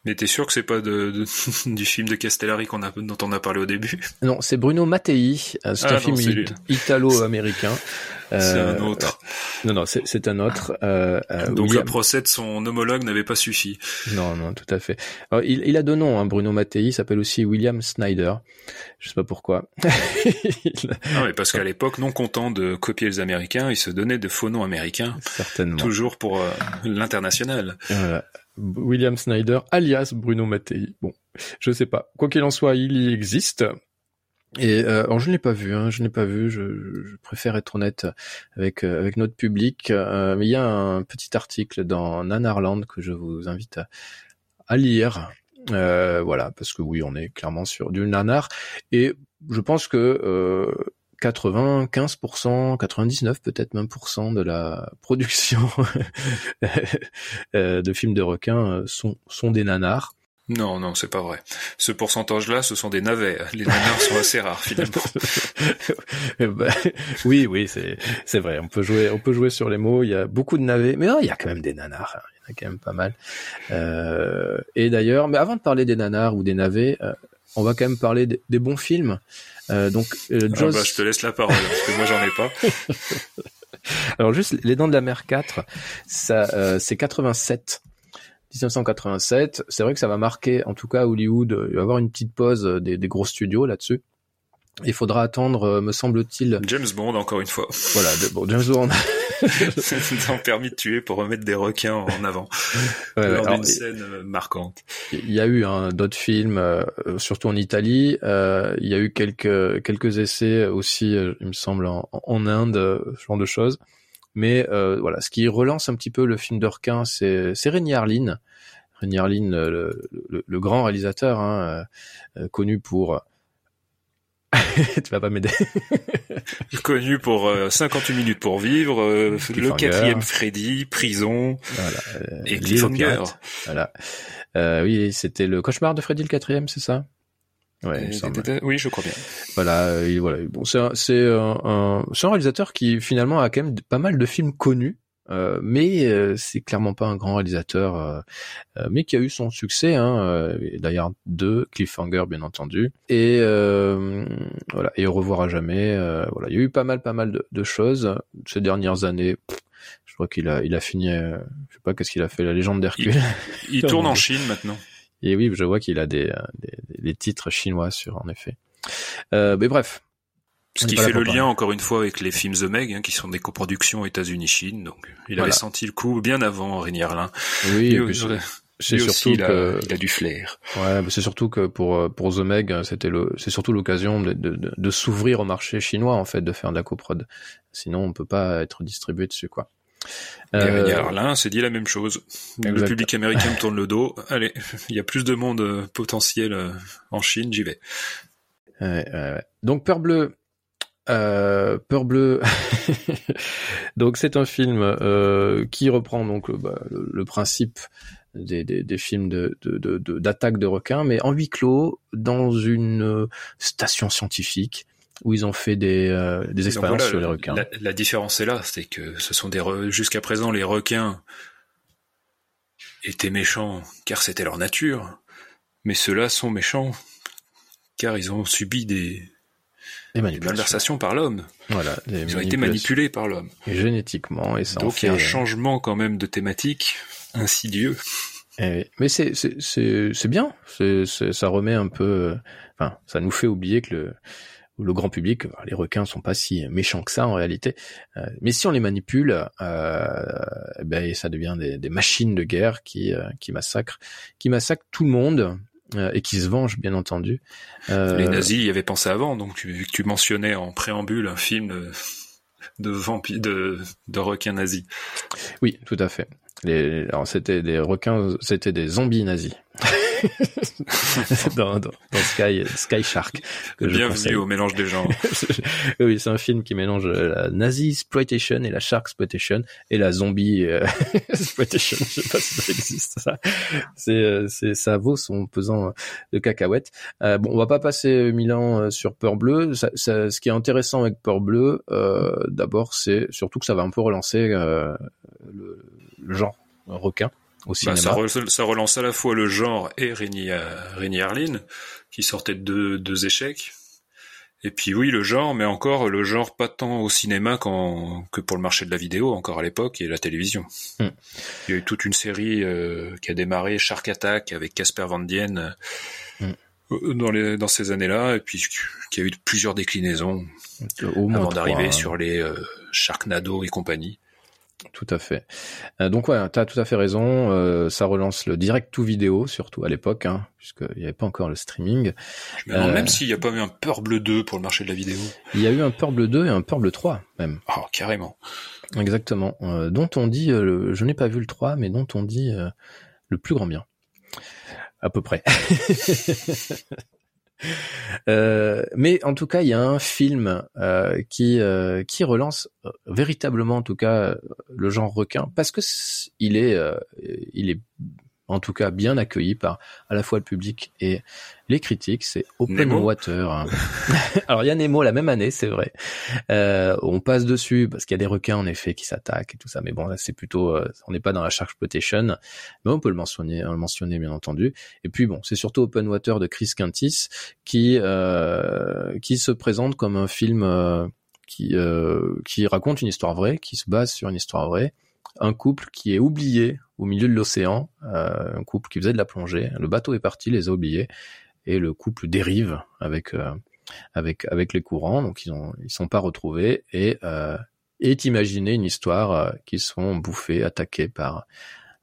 [SPEAKER 3] mais t'es sûr que c'est pas de, de, du film de Castellari qu'on a, dont on a parlé au début?
[SPEAKER 2] Non, c'est Bruno Mattei. Euh, c'est un ah film italo-américain.
[SPEAKER 3] c'est un euh, autre.
[SPEAKER 2] non, non, c'est un autre. Euh,
[SPEAKER 3] Donc le procès de son homologue n'avait pas suffi.
[SPEAKER 2] Non, non, tout à fait. Alors, il, il, a deux noms, hein, Bruno Mattei. S'appelle aussi William Snyder. Je sais pas pourquoi.
[SPEAKER 3] non, mais parce qu'à l'époque, non content de copier les Américains, il se donnait de faux noms américains.
[SPEAKER 2] Certainement.
[SPEAKER 3] Toujours pour l'international.
[SPEAKER 2] Voilà. William Snyder, alias Bruno Mattei. Bon, je sais pas. Quoi qu'il en soit, il y existe. Et euh, alors je ne l'ai pas vu, hein, je n'ai pas vu. Je, je, préfère être honnête avec euh, avec notre public. Euh, mais il y a un petit article dans Nanarland que je vous invite à, à lire. Euh, voilà, parce que oui, on est clairement sur du nanar. Et je pense que 95%, 99% peut-être même de la production euh, de films de requins euh, sont, sont des nanars.
[SPEAKER 3] Non, non, c'est pas vrai. Ce pourcentage-là, ce sont des navets. Les nanars sont assez rares finalement.
[SPEAKER 2] Bah, oui, oui, c'est c'est vrai. On peut jouer, on peut jouer sur les mots. Il y a beaucoup de navets, mais non, il y a quand même des nanars. Hein. Il y en a quand même pas mal. Euh, et d'ailleurs, mais avant de parler des nanars ou des navets, euh, on va quand même parler des, des bons films. Euh, donc,
[SPEAKER 3] euh, ah bah, je te laisse la parole parce que moi j'en ai pas.
[SPEAKER 2] Alors juste les Dents de la Mer 4, ça euh, c'est 87. 1987, c'est vrai que ça va marquer, en tout cas Hollywood, il va y avoir une petite pause des, des gros studios là-dessus. Il faudra attendre, euh, me semble-t-il.
[SPEAKER 3] James Bond, encore une fois.
[SPEAKER 2] Voilà, bon, James Bond.
[SPEAKER 3] C'est un permis de tuer pour remettre des requins en avant. Ouais, lors d'une scène euh, marquante.
[SPEAKER 2] Il y a eu hein, d'autres films, euh, surtout en Italie. Euh, il y a eu quelques quelques essais aussi, il me semble, en, en Inde, ce genre de choses. Mais voilà, ce qui relance un petit peu le film de requin, c'est c'est Rémi Harlin. Rémi Harlin, le, le, le, grand réalisateur, hein, connu pour tu vas pas m'aider.
[SPEAKER 3] Connu pour 58 euh, minutes pour vivre, euh, le quatrième Freddy, prison voilà, euh, et Cliffhanger.
[SPEAKER 2] Voilà. oui, c'était le cauchemar de Freddy le quatrième, c'est ça?
[SPEAKER 3] Ouais, oui, je crois bien.
[SPEAKER 2] Voilà, voilà. Bon, c'est c'est un, un, un réalisateur qui finalement a quand même pas mal de films connus. Euh, mais euh, c'est clairement pas un grand réalisateur, euh, mais qui a eu son succès. Hein, D'ailleurs, deux Cliffhanger, bien entendu, et voilà, et au revoir à jamais. voilà, il y a eu pas mal, pas mal de, de choses ces dernières années. je crois qu'il a, il a fini, je sais pas qu'est-ce qu'il a fait, la légende d'Hercule.
[SPEAKER 3] Il, il tourne en Chine maintenant.
[SPEAKER 2] Et oui, je vois qu'il a des, des, des, titres chinois sur, en effet. mais bref,
[SPEAKER 3] ce qui fait le lien encore une fois avec les films The Meg, hein, qui sont des coproductions États-Unis-Chine. Donc, il avait senti le coup bien avant Rémi Arlin.
[SPEAKER 2] Oui, c'est surtout
[SPEAKER 3] il a, il a du flair.
[SPEAKER 2] Ouais, c'est surtout que pour pour The Meg, c'était le, c'est surtout l'occasion de, de, de s'ouvrir au marché chinois en fait, de faire de la coprod. Sinon, on peut pas être distribué dessus quoi.
[SPEAKER 3] Et euh... Arlin s'est dit la même chose. Le public américain me tourne le dos. Allez, il y a plus de monde euh, potentiel euh, en Chine, j'y vais.
[SPEAKER 2] Ouais, ouais. Donc Peur Bleue, euh, Peur bleue. donc c'est un film euh, qui reprend donc bah, le, principe des, des, des, films de d'attaque de, de, de, requins, mais en huis clos dans une station scientifique où ils ont fait des, euh, des expériences sur les requins.
[SPEAKER 3] La, différence est là, c'est que ce sont des jusqu'à présent les requins étaient méchants car c'était leur nature, mais ceux-là sont méchants car ils ont subi des, des malversations par l'homme.
[SPEAKER 2] Voilà,
[SPEAKER 3] ils ont été manipulés par l'homme.
[SPEAKER 2] Génétiquement, et ça
[SPEAKER 3] Donc il y a un changement quand même de thématique insidieux.
[SPEAKER 2] Eh mais c'est c'est c'est bien, c'est ça remet un peu, enfin ça nous fait oublier que le le grand public, les requins sont pas si méchants que ça en réalité. Euh, mais si on les manipule, euh, eh ben ça devient des, des, machines de guerre qui euh, qui massacrent, qui massacrent tout le monde euh, et qui se vengent bien entendu.
[SPEAKER 3] les nazis y avaient pensé avant, donc tu, vu que tu mentionnais en préambule un film de de vampires de de requins nazis.
[SPEAKER 2] Oui, tout à fait. Les, alors c'était des requins, c'était des zombies nazis. dans, dans, Sky, Sky Shark.
[SPEAKER 3] Que Bienvenue au mélange des genres.
[SPEAKER 2] oui, c'est un film qui mélange la nazi exploitation et la shark exploitation et la zombie euh, exploitation. Je sais pas si ça existe ça. C'est, euh, c'est, ça vaut son pesant de cacahuètes. Euh, bon, on va pas passer mille ans euh, sur Peur Bleu. Ça, ça, ce qui est intéressant avec Peur Bleu, euh, d'abord, c'est surtout que ça va un peu relancer le, le genre requin au bah,
[SPEAKER 3] ça, relance à la fois le genre et Rémi, euh, Harlin, qui sortait de deux, échecs. Et puis oui, le genre, mais encore le genre pas tant au cinéma que pour le marché de la vidéo, encore à l'époque, et la télévision. Hmm. Il y a eu toute une série euh, qui a démarré, Shark Attack, avec Casper Van Dien, hmm. euh, dans, les, dans ces années-là, et puis qui a eu plusieurs déclinaisons avant d'arriver hein. sur les Sharknado et compagnie.
[SPEAKER 2] Tout à fait. Euh, donc ouais, tu as tout à fait raison. Euh, ça relance le direct to vidéo, surtout à l'époque, hein, puisqu'il n'y avait pas encore le streaming.
[SPEAKER 3] Je me demande même s'il n'y a pas eu un Peur Bleu 2 pour le marché de la vidéo.
[SPEAKER 2] Il y a eu un Peur Bleu 2 et un Peur Bleu 3 même.
[SPEAKER 3] Oh, carrément.
[SPEAKER 2] Exactement. Euh, dont on dit, je n'ai pas vu le 3, mais dont on dit le plus grand bien. À peu près. Euh, mais en tout cas, il y a un film euh, qui euh, qui relance véritablement, en tout cas, le genre requin parce que il est il est en tout cas bien accueilli par à la fois le public et les critiques. C'est Open Water. Alors il y a Nemo la même année, c'est vrai. Euh, on passe dessus parce qu'il y a des requins en effet qui s'attaquent et tout ça. Mais bon, là c'est plutôt, euh, on n'est pas dans la Shark Exploitation, mais on peut le mentionner, le mentionner bien entendu. Et puis bon, c'est surtout Open Water de Chris Quintis qui euh, qui se présente comme un film euh, qui qui raconte une histoire vraie, qui se base sur une histoire vraie un couple qui est oublié au milieu de l'océan, euh, un couple qui faisait de la plongée. Le bateau est parti, les a oubliés, et le couple dérive avec euh, avec avec les courants, donc ils ont ils sont pas retrouvés et euh, est imaginé une histoire euh, qui sont bouffés, attaqués par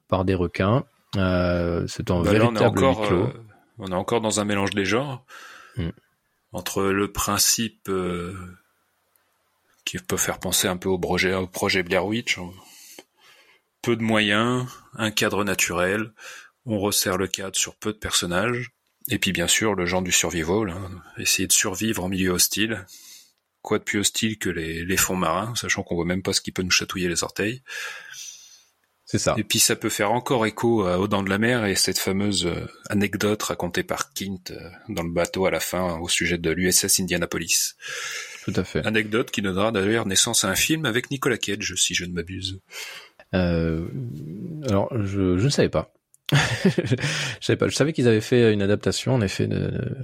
[SPEAKER 2] par des requins. Euh, c'est un bah véritable
[SPEAKER 3] on est encore, on est encore dans un mélange des genres hmm. entre le principe qui peut faire penser un peu au projet, au projet Blair Witch, peu de moyens, un cadre naturel, on resserre le cadre sur peu de personnages, et puis bien sûr le genre du survival, hein, essayer de survivre en milieu hostile. Quoi de plus hostile que les, fonds marins, sachant qu'on voit même pas ce qui peut nous chatouiller les orteils.
[SPEAKER 2] C'est ça.
[SPEAKER 3] Et puis ça peut faire encore écho à Dents de la Mer et cette fameuse euh, anecdote racontée par Kint euh, dans le bateau à la fin au sujet de l'USS Indianapolis.
[SPEAKER 2] Tout à fait.
[SPEAKER 3] Anecdote qui donnera d'ailleurs naissance à un film avec Nicolas Cage, si je ne m'abuse.
[SPEAKER 2] Euh, alors, je, je ne savais pas. je savais pas. Je savais qu'ils avaient fait une adaptation, en effet, de,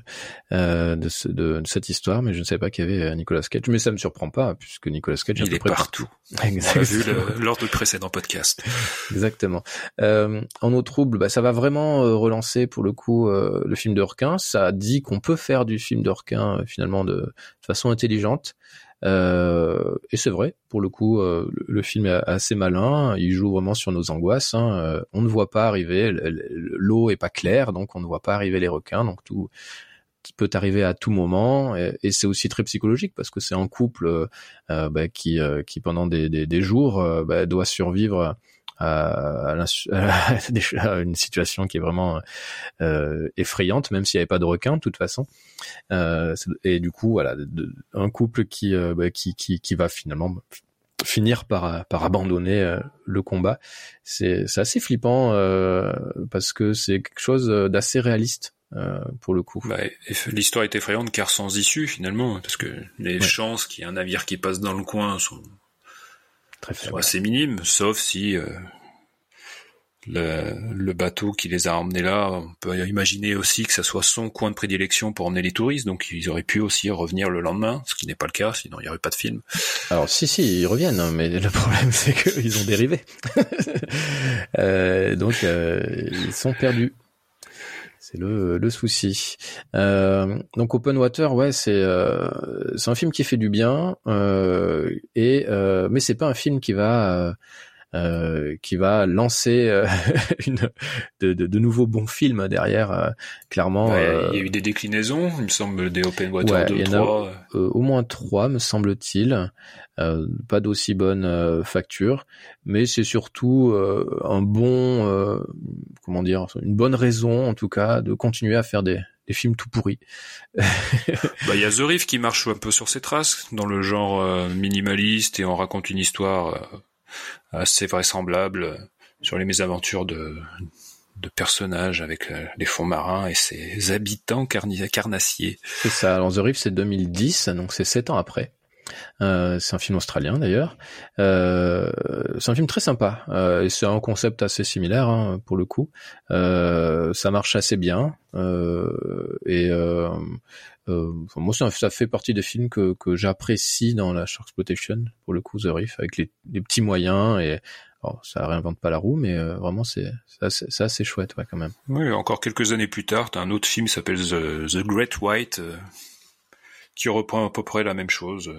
[SPEAKER 2] euh, de, ce, de, cette histoire, mais je ne savais pas qu'il y avait euh, Nicolas Cage. Mais ça me surprend pas, puisque Nicolas Cage
[SPEAKER 3] il est partout. Exactement. On l'a vu lors du précédent podcast.
[SPEAKER 2] Exactement. Euh, en eau trouble, bah, ça va vraiment relancer pour le coup euh, le film de requin. Ça dit qu'on peut faire du film de requin finalement de, de façon intelligente. Euh, et c'est vrai, pour le coup, euh, le, film est assez malin. Il joue vraiment sur nos angoisses. Hein. Euh, on ne voit pas arriver, l'eau est pas claire, donc on ne voit pas arriver les requins. Donc tout peut arriver à tout moment. Et, c'est aussi très psychologique parce que c'est un couple bah, qui, qui pendant des, jours bah, doit survivre à, à, une situation qui est vraiment euh, effrayante, même s'il n'y avait pas de requin de toute façon. Euh, et du coup, voilà, un couple qui, euh, bah, qui, qui, qui va finalement finir par, par abandonner euh, le combat. C'est assez flippant euh, parce que c'est quelque chose d'assez réaliste pour le coup.
[SPEAKER 3] Bah, l'histoire est effrayante car sans issue finalement, parce que les chances qu'il y ait un navire qui passe dans le coin sont, Très sont assez minimes, sauf si le, bateau qui les a emmenés là, on peut imaginer aussi que ça soit son coin de prédilection pour emmener les touristes, donc ils auraient pu aussi revenir le lendemain, ce qui n'est pas le cas, sinon il n'y aurait pas de film.
[SPEAKER 2] Alors si si, ils reviennent, hein, mais le problème c'est qu'ils ont dérivé, euh, donc euh, ils sont perdus. C'est le, souci. Euh, donc Open Water, ouais, c'est c'est un film qui fait du bien, et mais c'est pas un film qui va euh, qui va lancer euh, une, de, de, de, nouveaux bons films derrière. Euh, clairement,
[SPEAKER 3] il y a eu des déclinaisons, il me semble, des Open Water 2, 3.
[SPEAKER 2] au moins trois, me semble-t-il. pas d'aussi bonne facture, mais c'est surtout un bon, comment dire, une bonne raison en tout cas de continuer à faire des, des films tout pourris.
[SPEAKER 3] bah il y a The Reef qui marche un peu sur ses traces dans le genre minimaliste et on raconte une histoire assez vraisemblable sur les mésaventures de, personnages avec euh, les fonds marins et ses habitants carnassiers.
[SPEAKER 2] C'est ça. Alors The Reef, c'est 2010, donc c'est sept ans après. Euh, c'est un film australien d'ailleurs. Euh, c'est un film très sympa euh, et c'est un concept assez similaire hein, pour le coup. Euh, ça marche assez bien euh, moi ça, ça, fait partie des films que, j'apprécie dans la Shark Exploitation pour le coup The Reef avec les, petits moyens et alors, ça réinvente pas la roue, mais vraiment c'est c'est assez chouette quand même.
[SPEAKER 3] Oui, encore quelques années plus tard, t'as un autre film qui s'appelle The, Great White, qui reprend à peu près la même chose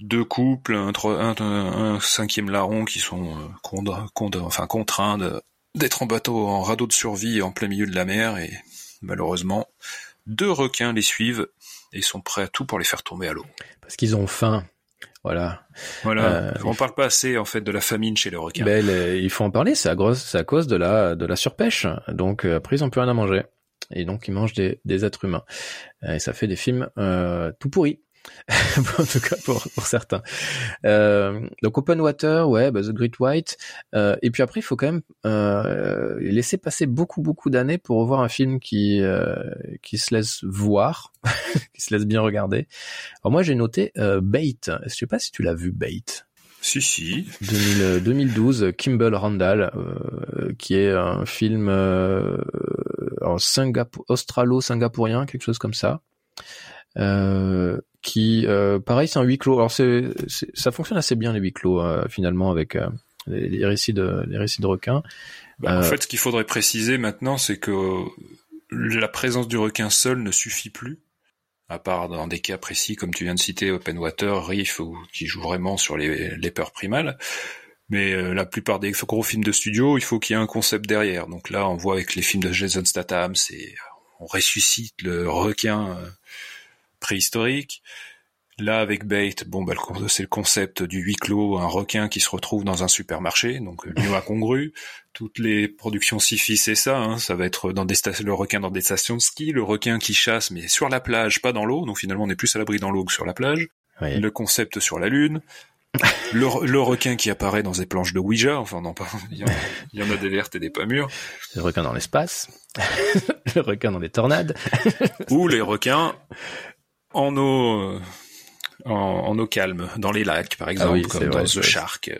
[SPEAKER 3] deux couples, un, cinquième larron qui sont euh, contraints d'être en bateau, en radeau de survie en plein milieu de la mer et malheureusement deux requins les suivent et sont prêts à tout pour les faire tomber à l'eau.
[SPEAKER 2] Parce qu'ils ont faim. Voilà.
[SPEAKER 3] Voilà. Euh, on parle pas assez en fait de la famine chez les requins.
[SPEAKER 2] Ben, il faut en parler. C'est à, à cause de la de la surpêche. Donc euh, après ils ont plus rien à manger et donc ils mangent des, des êtres humains. Et ça fait des films euh, tout pourris. en tout cas pour, pour certains. Euh, donc Open Water, ouais, bah, The Great White. Euh, et puis après, il faut quand même euh, laisser passer beaucoup beaucoup d'années pour revoir un film qui euh, qui se laisse voir, qui se laisse bien regarder. Alors moi, j'ai noté euh, Bait. Je sais pas si tu l'as vu Bait.
[SPEAKER 3] Si si.
[SPEAKER 2] 2012, Kimball Randall, euh, qui est un film en Singapour, australo-singapourien, quelque chose comme ça. Euh, qui, euh, pareil, c'est un huis clos. Alors c'est, ça fonctionne assez bien les huis clos euh, finalement avec euh, les, récits de les récits de requins.
[SPEAKER 3] Bah, en fait, ce qu'il faudrait préciser maintenant, c'est que la présence du requin seul ne suffit plus, à part dans des cas précis comme tu viens de citer, Open Water, Reef, ou qui joue vraiment sur les, les peurs primales. Mais la plupart des gros films de studio, il faut qu'il y ait un concept derrière. Donc là, on voit avec les films de Jason Statham, c'est on ressuscite le requin préhistorique. Là, avec Bait, bon, bah, c'est le concept du huis clos, un requin qui se retrouve dans un supermarché, donc lieu incongru. Toutes les productions sci-fi, c'est ça, hein, ça va être dans des le requin dans des stations de ski, le requin qui chasse, mais sur la plage, pas dans l'eau, donc finalement on est plus à l'abri dans l'eau que sur la plage. Le concept sur la lune, le, requin qui apparaît dans des planches de Ouija, enfin non pas, il y, en, a des vertes et des pas mûres.
[SPEAKER 2] Le requin dans l'espace, le requin dans des tornades,
[SPEAKER 3] ou les requins en eau, euh, en, eau calme, dans les lacs par ah exemple, comme dans The Shark.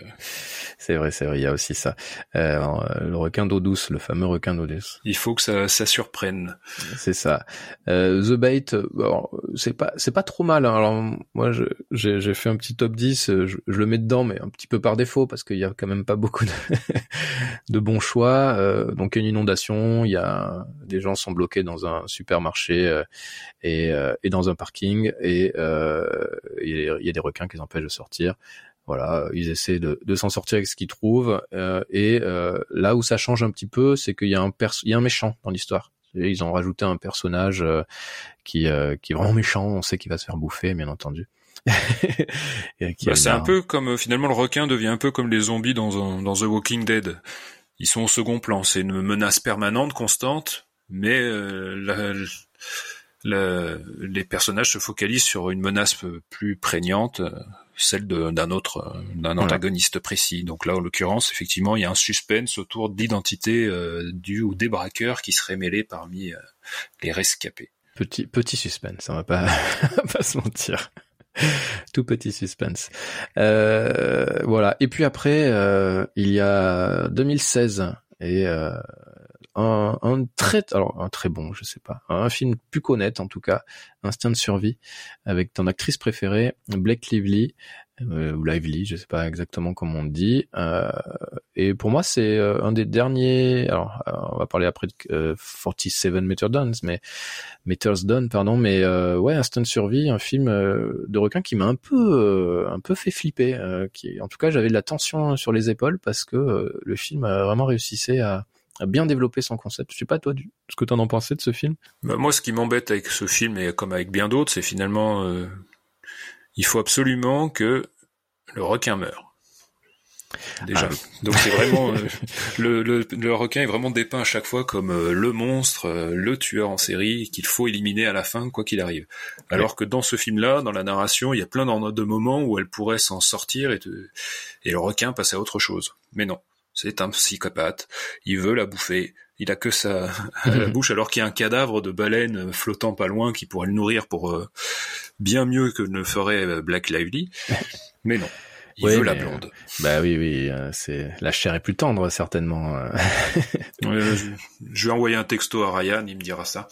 [SPEAKER 2] C'est vrai, c'est vrai, il y a aussi ça. Euh, le requin d'eau douce, le fameux requin d'eau douce.
[SPEAKER 3] Il faut que ça, ça surprenne.
[SPEAKER 2] C'est ça. Euh, The Bait, c'est pas, c'est pas trop mal. Hein. Alors moi, j'ai fait un petit top 10. Je, le mets dedans, mais un petit peu par défaut parce qu'il y a quand même pas beaucoup de, de bons choix. Euh, donc une inondation, il y a des gens sont bloqués dans un supermarché euh, et, euh, et dans un parking et il y a des requins qui les empêchent de sortir. Voilà, ils essaient de, s'en sortir avec ce qu'ils trouvent. Euh, et euh, là où ça change un petit peu, c'est qu'il y a un il y a un méchant dans l'histoire. Ils ont rajouté un personnage euh, qui, qui est vraiment méchant. On sait qu'il va se faire bouffer, bien entendu.
[SPEAKER 3] bah, c'est un peu comme finalement le requin devient un peu comme les zombies dans, dans The Walking Dead. Ils sont au second plan. C'est une menace permanente, constante, mais la, les personnages se focalisent sur une menace plus prégnante, celle d'un autre, d'un antagoniste précis. Donc là, en l'occurrence, effectivement, il y a un suspense autour d'identité euh, du ou des braqueurs qui seraient mêlés parmi euh, les rescapés.
[SPEAKER 2] Petit petit suspense, on va pas pas se mentir. Tout petit suspense. Euh, voilà. Et puis après, euh, il y a 2016 et euh, un, un, très, alors un très bon, je sais pas, un film plus connaître en tout cas, Instinct de survie, avec ton actrice préférée, Blake Lively, euh, ou Lively, je sais pas exactement comment on dit. Euh, et pour moi, c'est euh, un des derniers. Alors, euh, on va parler après de 47 Meters Done, mais Meters Done, pardon. Mais ouais, Instinct de survie, un film de requin qui m'a un peu, un peu fait flipper. qui, en tout cas, j'avais de la tension sur les épaules parce que le film a vraiment réussissait à bien développé son concept. Je sais pas toi du, ce que tu en pensé de ce film?
[SPEAKER 3] Bah, moi, ce qui m'embête avec ce film et comme avec bien d'autres, c'est finalement euh, il faut absolument que le requin meure. Déjà. Ah Donc c'est vraiment euh, le, le, le, requin est vraiment dépeint à chaque fois comme euh, le monstre, le tueur en série qu'il faut éliminer à la fin quoi qu'il arrive. Alors que dans ce film-là, dans la narration, il y a plein de moments où elle pourrait s'en sortir et, et le requin passe à autre chose. Mais non, c'est un psychopathe. Il veut la bouffer. Il a que ça à la bouche, alors qu'il y a un cadavre de baleine flottant pas loin qui pourrait le nourrir pour euh, bien mieux que ne ferait euh, Black Lively. Mais non. Il veut la blonde. Euh,
[SPEAKER 2] bah oui, oui, c'est la chair est plus tendre certainement.
[SPEAKER 3] je, vais envoyer un texto à Ryan, il me dira ça.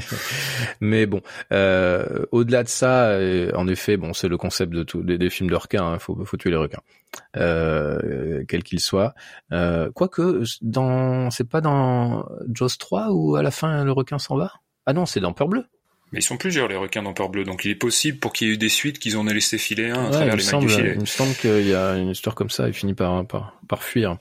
[SPEAKER 2] mais bon, euh, au-delà de ça, en effet, bon, c'est le concept de tout des, films de requins. Hein, faut, faut tuer les requins euh, quel qu'il soit. Euh, quoique, dans, c'est pas dans Jaws 3 où à la fin le requin s'en va? Ah non, c'est dans Peur Bleue.
[SPEAKER 3] Mais ils sont plusieurs les requins dans Peur Bleue, donc il est possible pour qu'il y ait eu des suites qu'ils en aient laissé filer un à travers les
[SPEAKER 2] semble,
[SPEAKER 3] du filet.
[SPEAKER 2] Il me semble qu'il y a une histoire comme ça, il finit par par, par fuir.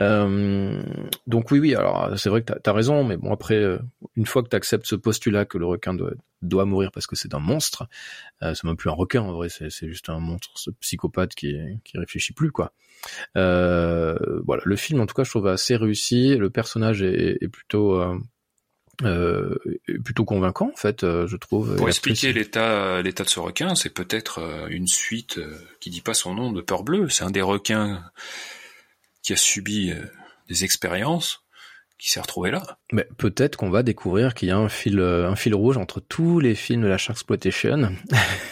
[SPEAKER 2] Euh, donc oui, oui. Alors c'est vrai que t'as as raison, mais bon après, euh, une fois que tu acceptes ce postulat que le requin doit doit mourir parce que c'est un monstre, euh, c'est même plus un requin en vrai, c'est c'est juste un monstre ce psychopathe qui qui réfléchit plus quoi. Euh, voilà, le film en tout cas je trouve assez réussi. Le personnage est, est plutôt euh, euh, plutôt convaincant en fait, euh, je trouve.
[SPEAKER 3] Pour expliquer l'état l'état de ce requin, c'est peut-être euh, une suite qui dit pas son nom de Peur Bleue. C'est un des requins qui a subi des expériences qui s'est retrouvé là.
[SPEAKER 2] Mais peut-être qu'on va découvrir qu'il y a un fil, un fil rouge entre tous les films de la Shark Exploitation.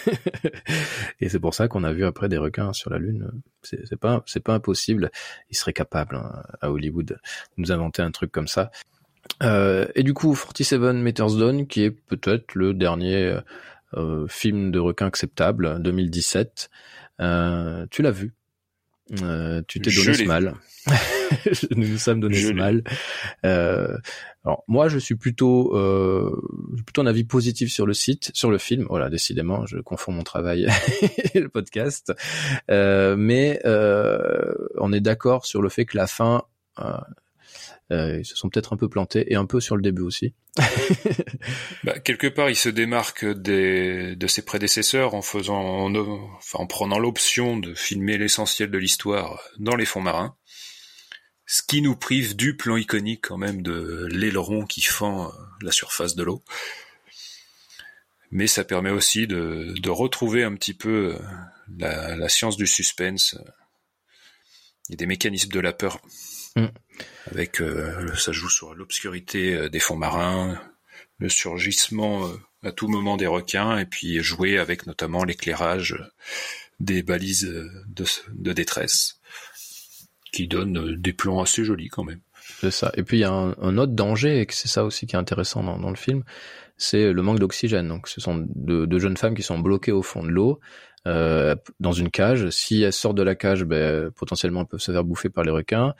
[SPEAKER 2] et c'est pour ça qu'on a vu après des requins sur la Lune. C'est pas, c'est pas impossible. Ils seraient capables hein, à Hollywood de nous inventer un truc comme ça. Euh, et du coup, 47 Meters Down, qui est peut-être le dernier euh, film de requin acceptable, 2017. Euh, tu l'as vu euh, Tu t'es donné ce mal. nous nous sommes donné ce mal. Euh, alors moi, je suis plutôt, euh, plutôt un avis positif sur le site, sur le film. Voilà, décidément, je confonds mon travail et le podcast. mais on est d'accord sur le fait que la fin euh, ils se sont peut-être un peu plantés et un peu sur le début aussi.
[SPEAKER 3] bah, quelque part, il se démarque des, de ses prédécesseurs en faisant, en, enfin, en prenant l'option de filmer l'essentiel de l'histoire dans les fonds marins, ce qui nous prive du plan iconique quand même de l'aileron qui fend la surface de l'eau. Mais ça permet aussi de, de retrouver un petit peu euh, la, la science du suspense et des mécanismes de la peur. Mm. Avec, euh, ça joue sur l'obscurité euh, des fonds marins, le surgissement euh, à tout moment des requins, et puis jouer avec notamment l'éclairage des balises de, détresse, qui donne des plans assez jolis quand même.
[SPEAKER 2] C'est ça. Et puis il y a un, autre danger, et c'est ça aussi qui est intéressant dans, dans le film, c'est le manque d'oxygène. Donc ce sont deux de jeunes femmes qui sont bloquées au fond de l'eau, euh, dans une cage. Si elles sortent de la cage, ben, potentiellement elles peuvent se faire bouffer par les requins.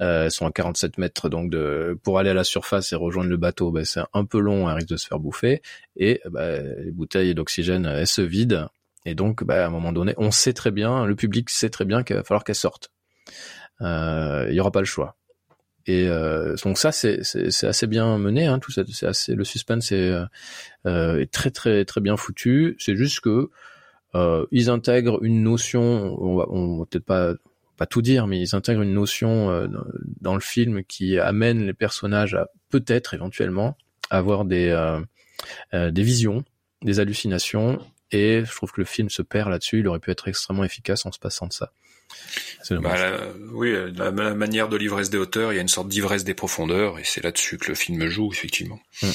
[SPEAKER 2] Euh, elles sont à 47 mètres, donc de, pour aller à la surface et rejoindre le bateau, ben, c'est un peu long, elles risquent de se faire bouffer. Et ben, les bouteilles d'oxygène, elles se vident. Et donc, ben, à un moment donné, on sait très bien, le public sait très bien qu'il va falloir qu'elles sortent. Euh, il y aura pas le choix. Et euh, donc ça, c'est assez bien mené, hein, tout ça. C'est assez le suspense est, euh, est très très très bien foutu. C'est juste que euh, ils intègrent une notion, on va, on va peut-être pas pas tout dire, mais ils intègrent une notion euh, dans le film qui amène les personnages à peut-être éventuellement avoir des euh, des visions, des hallucinations, et je trouve que le film se perd là-dessus. Il aurait pu être extrêmement efficace en se passant de ça.
[SPEAKER 3] Bah, oui, la, manière de l'ivresse des hauteurs, il y a une sorte d'ivresse des profondeurs, et c'est là-dessus que le film joue effectivement.
[SPEAKER 2] Hum.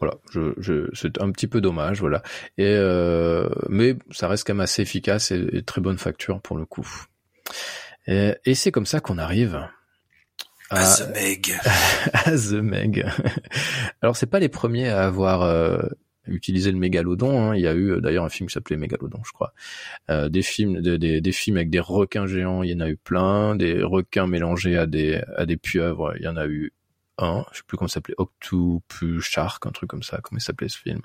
[SPEAKER 2] Voilà, je, je, c'est un petit peu dommage, voilà. Et euh, mais ça reste quand même assez efficace et, très bonne facture pour le coup. Et, et c'est comme ça qu'on arrive
[SPEAKER 3] à, The Meg.
[SPEAKER 2] à The Meg. Alors c'est pas les premiers à avoir euh, utiliser le mégalodon. Hein. Il y a eu euh, d'ailleurs un film qui s'appelait Mégalodon, je crois. Euh, des films, des, des, films avec des requins géants, il y en a eu plein. Des requins mélangés à des à des pieuvres, il y en a eu un, je sais plus comment s'appelait, Octopus Shark, un truc comme ça, comment il s'appelait ce film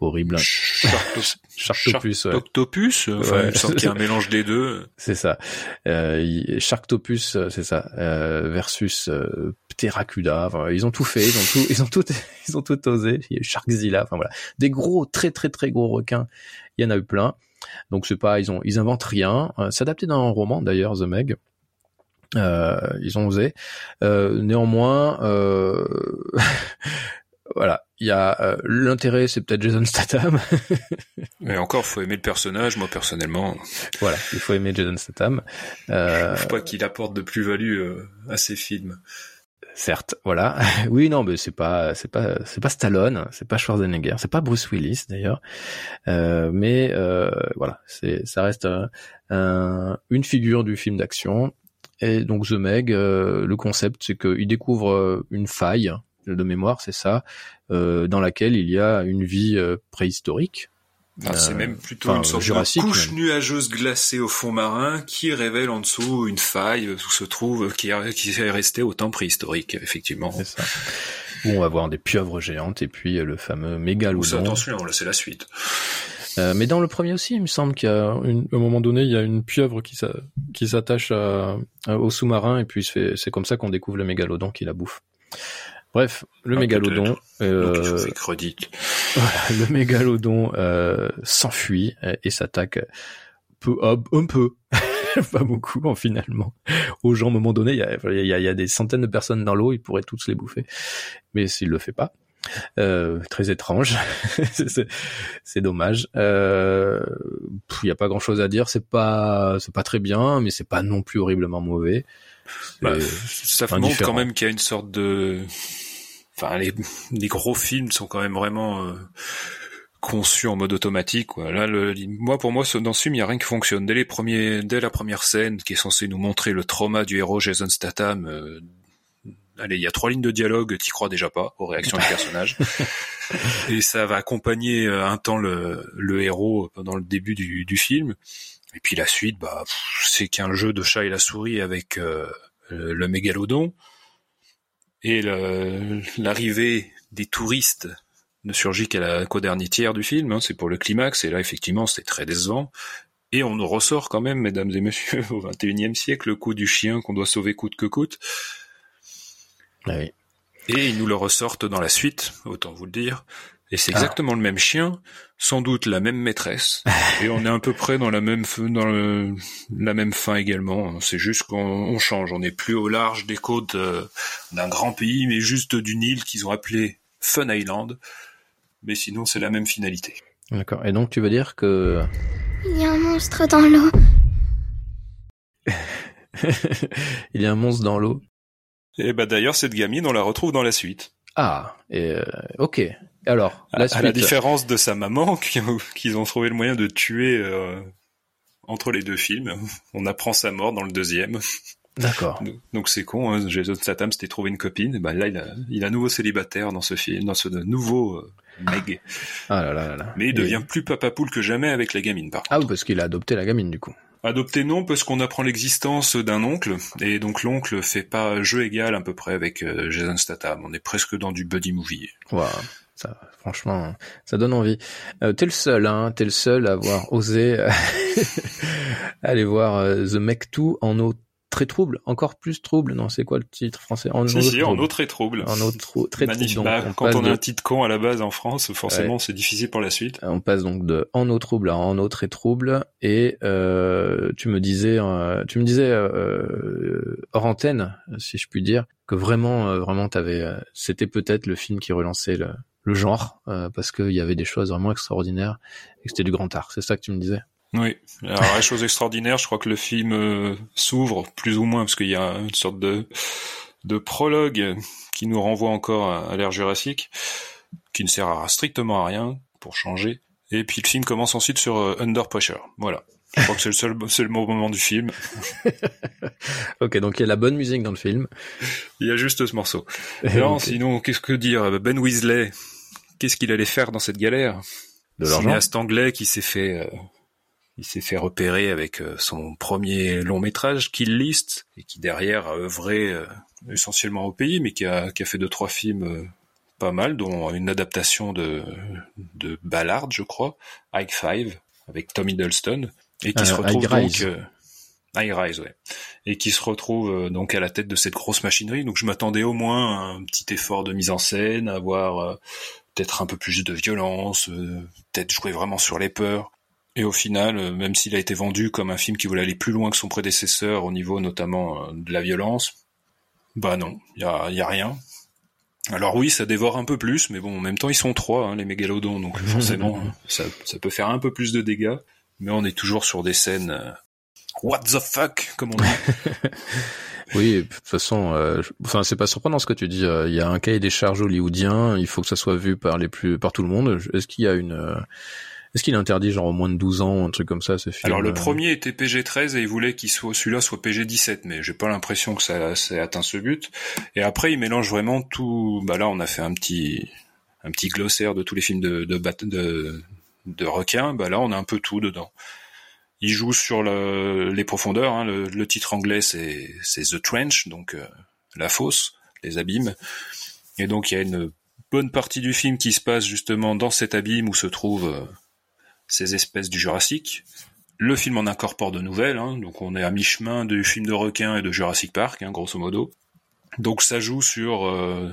[SPEAKER 2] Horrible.
[SPEAKER 3] Sharktopus, ouais. Octopus, enfin, il semble qu'il y a un mélange des deux.
[SPEAKER 2] C'est ça. Euh, Sharktopus, c'est ça, euh, versus euh, Pteracuda. Enfin, ils ont tout fait, ils ont tout, ils ont tout, ils ont tout osé. Il y a eu Sharkzilla, enfin voilà, des gros, très très très gros requins. Il y en a eu plein. Donc c'est pas, ils ont, ils inventent rien. Euh, c'est adapté d'un roman d'ailleurs, The Meg. Euh, ils ont osé. Euh, néanmoins, euh, voilà, il y a euh, l'intérêt, c'est peut-être Jason Statham.
[SPEAKER 3] Mais encore, faut aimer le personnage. Moi, personnellement,
[SPEAKER 2] voilà, il faut aimer Jason Statham. Euh,
[SPEAKER 3] faut pas qu'il apporte de plus-value à ses films.
[SPEAKER 2] Certes, voilà. Oui, non, mais c'est pas, c'est pas, c'est pas Stallone, c'est pas Schwarzenegger, c'est pas Bruce Willis d'ailleurs. Euh, mais euh, voilà, c'est, ça reste un, une figure du film d'action et donc The Meg, euh, le concept, c'est qu'il découvre euh, une faille de mémoire, c'est ça, euh, dans laquelle il y a une vie préhistorique.
[SPEAKER 3] c'est même plutôt une sorte de couche nuageuse glacée au fond marin qui révèle en dessous une faille où se trouve qui qui est restée au temps préhistorique, effectivement.
[SPEAKER 2] C'est ça. Où on va voir des pieuvres géantes et puis le fameux mégalodon.
[SPEAKER 3] Attention, là c'est la suite.
[SPEAKER 2] Euh, mais dans le premier aussi, il me semble qu'à un moment donné, il y a une pieuvre qui s'attache au sous-marin et puis c'est comme ça qu'on découvre le mégalodon qui la bouffe. Bref, le ah, mégalodon.
[SPEAKER 3] Euh,
[SPEAKER 2] le mégalodon euh, s'enfuit et s'attaque peu, un peu, pas beaucoup en finalement, aux gens. À un moment donné, il y a, il y a des centaines de personnes dans l'eau, il pourrait tous les bouffer, mais s'il le fait pas. Euh, très étrange. c'est dommage. Il euh, n'y a pas grand chose à dire. C'est pas, c'est pas très bien, mais c'est pas non plus horriblement mauvais.
[SPEAKER 3] Bah, ça montre quand même qu'il y a une sorte de, enfin les, les gros films sont quand même vraiment euh, conçus en mode automatique. Quoi. Là, le, moi pour moi dans ce film il y a rien qui fonctionne. Dès les premiers, dès la première scène qui est censée nous montrer le trauma du héros Jason Statham. Allez, il y a trois lignes de dialogue, t'y crois déjà pas aux réactions du personnage. et ça va accompagner euh, un temps le, le héros pendant le début du, du, film. Et puis la suite, bah, c'est qu'un jeu de chat et la souris avec euh, le mégalodon. Et l'arrivée des touristes ne surgit qu'à qu'au dernier tiers du film. Hein, c'est pour le climax. Et là, effectivement, c'est très décevant. Et on ressort quand même, mesdames et messieurs, au XXIe siècle, le coup du chien qu'on doit sauver coûte que coûte.
[SPEAKER 2] Ah
[SPEAKER 3] et ils nous le ressortent dans la suite, autant vous le dire. Et c'est exactement le même chien, sans doute la même maîtresse, et on est à peu près dans la même dans la même fin également. C'est juste qu'on change, on n'est plus au large des côtes euh, d'un grand pays, mais juste d'une île qu'ils ont appelée Fun Island. Mais sinon, c'est la même finalité.
[SPEAKER 2] D'accord. Et donc, tu veux dire que
[SPEAKER 4] il y a un monstre dans l'eau.
[SPEAKER 2] il y a un monstre dans l'eau.
[SPEAKER 3] Et bah d'ailleurs cette gamine on la retrouve dans la suite.
[SPEAKER 2] Ah, et euh, ok. Alors
[SPEAKER 3] la à, la différence de sa maman qu'ils ont trouvé le moyen de tuer euh, entre les deux films, on apprend sa mort dans le deuxième.
[SPEAKER 2] D'accord.
[SPEAKER 3] Donc c'est con, hein, Jason Statham s'était trouvé une copine, bah là il a, il a nouveau célibataire dans ce film, dans ce nouveau euh, Meg.
[SPEAKER 2] Ah là là là.
[SPEAKER 3] Mais il devient plus papa poule que jamais avec la gamine par contre.
[SPEAKER 2] Ah oui parce qu'il a adopté la gamine du coup.
[SPEAKER 3] Adopté non parce qu'on apprend l'existence d'un oncle et donc l'oncle fait pas jeu égal à peu près avec euh, Jason Statham. On est presque dans du buddy movie.
[SPEAKER 2] Wow. Ça, franchement, ça donne envie. Euh, t'es le seul, hein, t'es le seul à avoir osé aller voir euh, The Mech 2 en autre très trouble, encore plus trouble. Non, c'est quoi le titre français?
[SPEAKER 3] En si, si, en eau très trouble.
[SPEAKER 2] En eau très trouble.
[SPEAKER 3] Bah, quand on a un titre con à la base en France, forcément, c'est difficile pour la suite.
[SPEAKER 2] On passe donc de en eau trouble à en eau très trouble. Et euh, tu me disais, euh, tu me disais euh, euh, hors antenne, si je puis dire, que vraiment, vraiment, t'avais, c'était peut-être le film qui relançait le, le genre parce qu'il y avait des choses vraiment extraordinaires et que c'était du grand art. C'est ça que tu me disais?
[SPEAKER 3] Oui. Alors la chose extraordinaire, je crois que le film s'ouvre plus ou moins parce qu'il y a une sorte de de prologue qui nous renvoie encore à, l'ère jurassique, qui ne sert à strictement à rien pour changer. Et puis le film commence ensuite sur Under Pressure. Voilà. Je crois que c'est le seul, c'est le moment du film.
[SPEAKER 2] ok, donc il y a la bonne musique dans le film.
[SPEAKER 3] Il y a juste ce morceau. non, sinon, qu'est-ce que dire? Ben Weasley, qu'est-ce qu'il allait faire dans cette galère?
[SPEAKER 2] Cinéaste
[SPEAKER 3] anglais qui s'est fait, euh, il s'est fait repérer avec euh, son premier long métrage, Kill List, et qui derrière a œuvré euh, essentiellement au pays, mais qui a, qui a fait deux trois films pas mal, dont une adaptation de, de Ballard, je crois, High Five, avec Tom Hiddleston et qui se euh, retrouve donc euh, High Rise, ouais, et qui se retrouve euh, donc à la tête de cette grosse machinerie. Donc je m'attendais au moins à un petit effort de mise en scène, à avoir peut-être un peu plus de violence, peut-être jouer vraiment sur les peurs. Et au final, même s'il a été vendu comme un film qui voulait aller plus loin que son prédécesseur au niveau notamment de la violence, bah non, il y a, y a rien. Alors oui, ça dévore un peu plus, mais bon, en même temps, ils sont trois, hein, les mégalodons, donc forcément, ça, ça peut faire un peu plus de dégâts mais on est toujours sur des scènes euh, what the fuck comme on dit.
[SPEAKER 2] oui, de toute façon, euh, enfin c'est pas surprenant ce que tu dis. Euh, il y a un cahier des charges hollywoodien, il faut que ça soit vu par les plus par tout le monde. Est-ce qu'il y a une est-ce qu'il est interdit genre au moins de 12 ans, un truc comme ça, ce film
[SPEAKER 3] Alors le premier était PG-13 et il voulait qu'il soit celui-là soit PG-17, mais j'ai pas l'impression que ça, ça atteint ce but. Et après il mélange vraiment tout. Bah là on a fait un petit un petit glossaire de tous les films de de, de, de requin, bah là on a un peu tout dedans. Il joue sur les profondeurs. Hein. Le, titre anglais c'est The Trench, donc euh, la fosse, les abîmes. Et donc il y a une bonne partie du film qui se passe justement dans cet abîme où se trouvent euh, ces espèces du Jurassique. Le film en incorpore de nouvelles, hein. donc on est à mi-chemin du film de requin et de Jurassic Park, hein, grosso modo. Donc ça joue sur euh,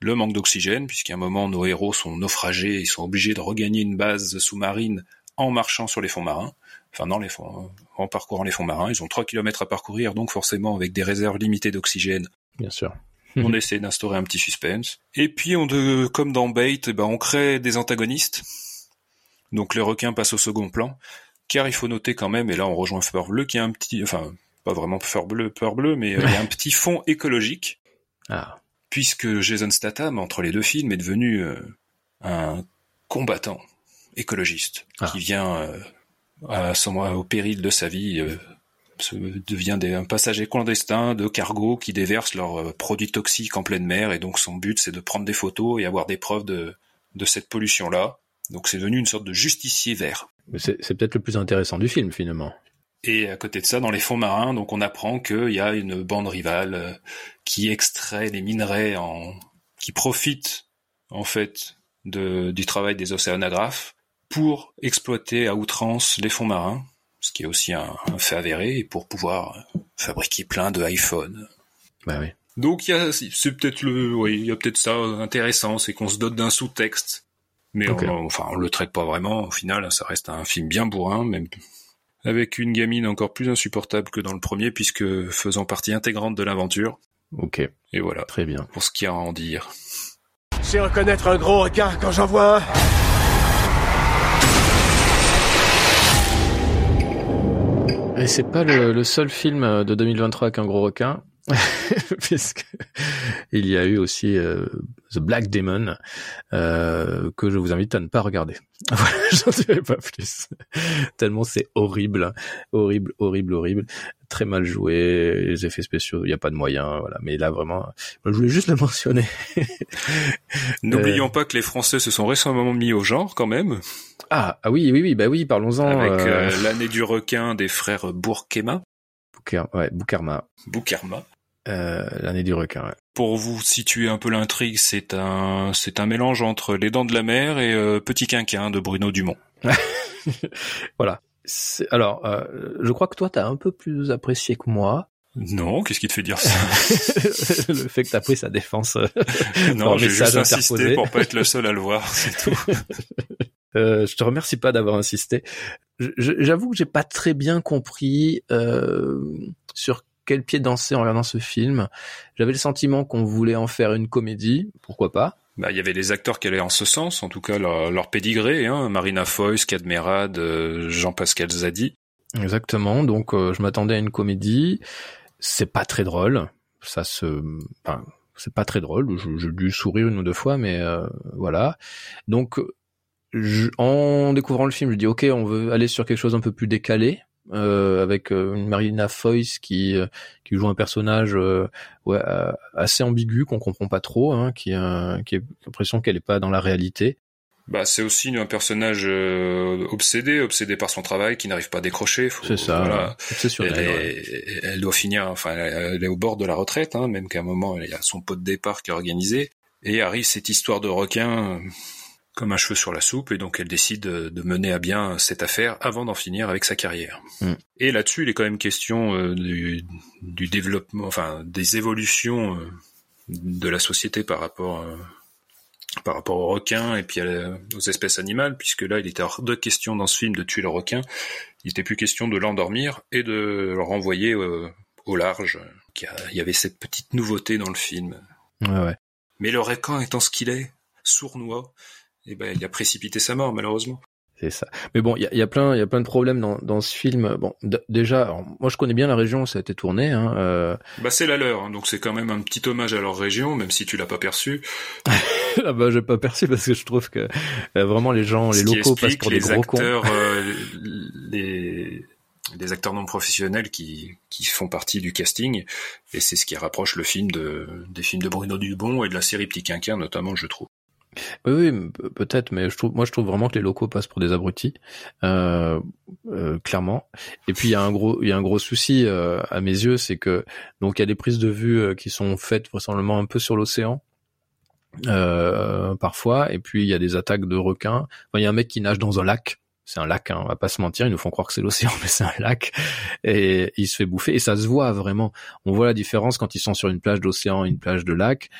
[SPEAKER 3] le manque d'oxygène, puisqu'à un moment nos héros sont naufragés, ils sont obligés de regagner une base sous-marine en marchant sur les fonds marins, enfin dans les fonds, en parcourant les fonds marins. Ils ont 3 km à parcourir, donc forcément avec des réserves limitées d'oxygène.
[SPEAKER 2] Bien sûr.
[SPEAKER 3] on essaie d'instaurer un petit suspense. Et puis, on de, comme dans Bait, eh ben, on crée des antagonistes. Donc les requins passent au second plan, car il faut noter quand même, et là on rejoint Peur Bleu, qui a un petit, enfin pas vraiment Bleu, mais euh, il y a un petit fond écologique.
[SPEAKER 2] Ah
[SPEAKER 3] puisque Jason Statham, entre les deux films, est devenu euh, un combattant écologiste ah. qui vient euh, à son, au péril de sa vie euh, devient un passager clandestin de cargo qui déverse leurs produits toxiques en pleine mer et donc son but c'est de prendre des photos et avoir des preuves de, de cette pollution là. Donc c'est devenu une sorte de justicier vert.
[SPEAKER 2] C'est peut-être le plus intéressant du film finalement.
[SPEAKER 3] Et à côté de ça, dans les fonds marins, donc on apprend qu'il y a une bande rivale euh, qui extrait des minerais, en, qui profite en fait de, du travail des océanographes pour exploiter à outrance les fonds marins, ce qui est aussi un, fait avéré, et pour pouvoir fabriquer plein de iPhones.
[SPEAKER 2] Bah oui.
[SPEAKER 3] Donc il y a, c'est peut-être le, oui, il y a peut-être ça intéressant, c'est qu'on se dote d'un sous-texte, mais on, enfin on le traite pas vraiment. Au final, ça reste un film bien bourrin, même avec une gamine encore plus insupportable que dans le premier, puisque faisant partie intégrante de l'aventure.
[SPEAKER 2] Ok.
[SPEAKER 3] Et voilà.
[SPEAKER 2] Très bien.
[SPEAKER 3] Pour ce qu'il y a à en dire.
[SPEAKER 5] C'est reconnaître un gros requin quand j'en vois un.
[SPEAKER 2] Et c'est pas le, seul film de 2023 avec un gros requin, puisque il y a eu aussi euh, The Black Demon, euh, que je vous invite à ne pas regarder. Voilà, j'en dirai pas plus. Tellement c'est horrible, horrible, horrible, horrible. Très mal joué, les effets spéciaux, il n'y a pas de moyens, voilà. Mais là vraiment, je voulais juste le mentionner.
[SPEAKER 3] N'oublions euh, pas que les Français se sont récemment mis au genre quand même.
[SPEAKER 2] Ah, ah oui, oui, oui, bah oui, parlons-en.
[SPEAKER 3] Avec euh, l'année du requin des frères Bourkema.
[SPEAKER 2] ouais, Boukarma.
[SPEAKER 3] Boukarma.
[SPEAKER 2] Euh, l'année du requin.
[SPEAKER 3] Pour vous situer un peu l'intrigue, c'est un c'est un mélange entre Les Dents de la Mer et euh, Petit Quinquin de Bruno Dumont.
[SPEAKER 2] voilà. Alors, euh, je crois que toi, t'as un peu plus apprécié que moi.
[SPEAKER 3] Non, qu'est-ce qui te fait dire ça?
[SPEAKER 2] Le fait que t'as pris sa défense.
[SPEAKER 3] non, j'ai juste insisté pour pas être le seul à le voir, c'est tout.
[SPEAKER 2] Euh, je te remercie pas d'avoir insisté. J'avoue que j'ai pas très bien compris euh, sur quel pied danser en regardant ce film. J'avais le sentiment qu'on voulait en faire une comédie, pourquoi pas.
[SPEAKER 3] Bah, il y avait les acteurs qui allaient en ce sens, en tout cas leur, leur pédigré, hein, Marina Foïs, Cadmerade, euh, Jean-Pascal Zadi.
[SPEAKER 2] Exactement. Donc euh, je m'attendais à une comédie. C'est pas très drôle. Ça se, enfin, c'est pas très drôle. J'ai dû sourire une ou deux fois, mais euh, voilà. Donc je, en découvrant le film, je dis ok, on veut aller sur quelque chose un peu plus décalé. Euh, avec euh, une Marina Foïs qui euh, qui joue un personnage ouais, assez ambigu qu'on comprend pas trop, hein, qui qui a l'impression qu'elle est pas dans la réalité.
[SPEAKER 3] Bah, c'est aussi un personnage obsédé, obsédé par son travail, qui n'arrive pas à décrocher.
[SPEAKER 2] C'est ça. Voilà.
[SPEAKER 3] Elle, elle, doit finir, enfin, elle est au bord de la retraite, hein, même qu'à un moment, il y a son pot de départ qui est organisé. Et arrive cette histoire de requin comme un cheveu sur la soupe, et donc elle décide de mener à bien cette affaire avant d'en finir avec sa carrière. Mm. Et là-dessus, il est quand même question euh, du, du, développement, enfin des évolutions euh, de la société par rapport euh, par rapport aux requins et puis aux espèces animales, puisque là, il était hors de question dans ce film de tuer le requin. Il était plus question de l'endormir et de le renvoyer au large. Il y avait cette petite nouveauté dans le film.
[SPEAKER 2] Ouais, ouais.
[SPEAKER 3] Mais le requin étant ce qu'il est, sournois, et ben il a précipité sa mort malheureusement.
[SPEAKER 2] C'est ça. Mais bon, il y a, y a, plein, il y a plein de problèmes dans, dans ce film. Bon, déjà, moi je connais bien la région où ça a été tourné. Hein, euh...
[SPEAKER 3] Bah c'est la leur, hein, donc c'est quand même un petit hommage à leur région, même si tu l'as pas perçu.
[SPEAKER 2] ah bah j'ai pas perçu parce que je trouve que euh, vraiment les gens, les locaux passent pour des gros
[SPEAKER 3] acteurs,
[SPEAKER 2] cons.
[SPEAKER 3] euh, les les acteurs non professionnels qui, qui font partie du casting, et c'est ce qui rapproche le film de, des films de Bruno Dubon et de la série Petit Quinquin notamment, je trouve.
[SPEAKER 2] Oui, peut-être, mais je trouve, moi je trouve vraiment que les locaux passent pour des abrutis, euh, euh, clairement. Et puis il y a un gros, il y a un gros souci euh, à mes yeux, c'est que donc il y a des prises de vue euh, qui sont faites vraisemblablement un peu sur l'océan. Euh, parfois et puis il y a des attaques de requins enfin, il y a un mec qui nage dans un lac c'est un lac, hein, on va pas se mentir, ils nous font croire que c'est l'océan, mais c'est un lac, et il se fait bouffer, et ça se voit vraiment. On voit la différence quand ils sont sur une plage d'océan, une plage de lac,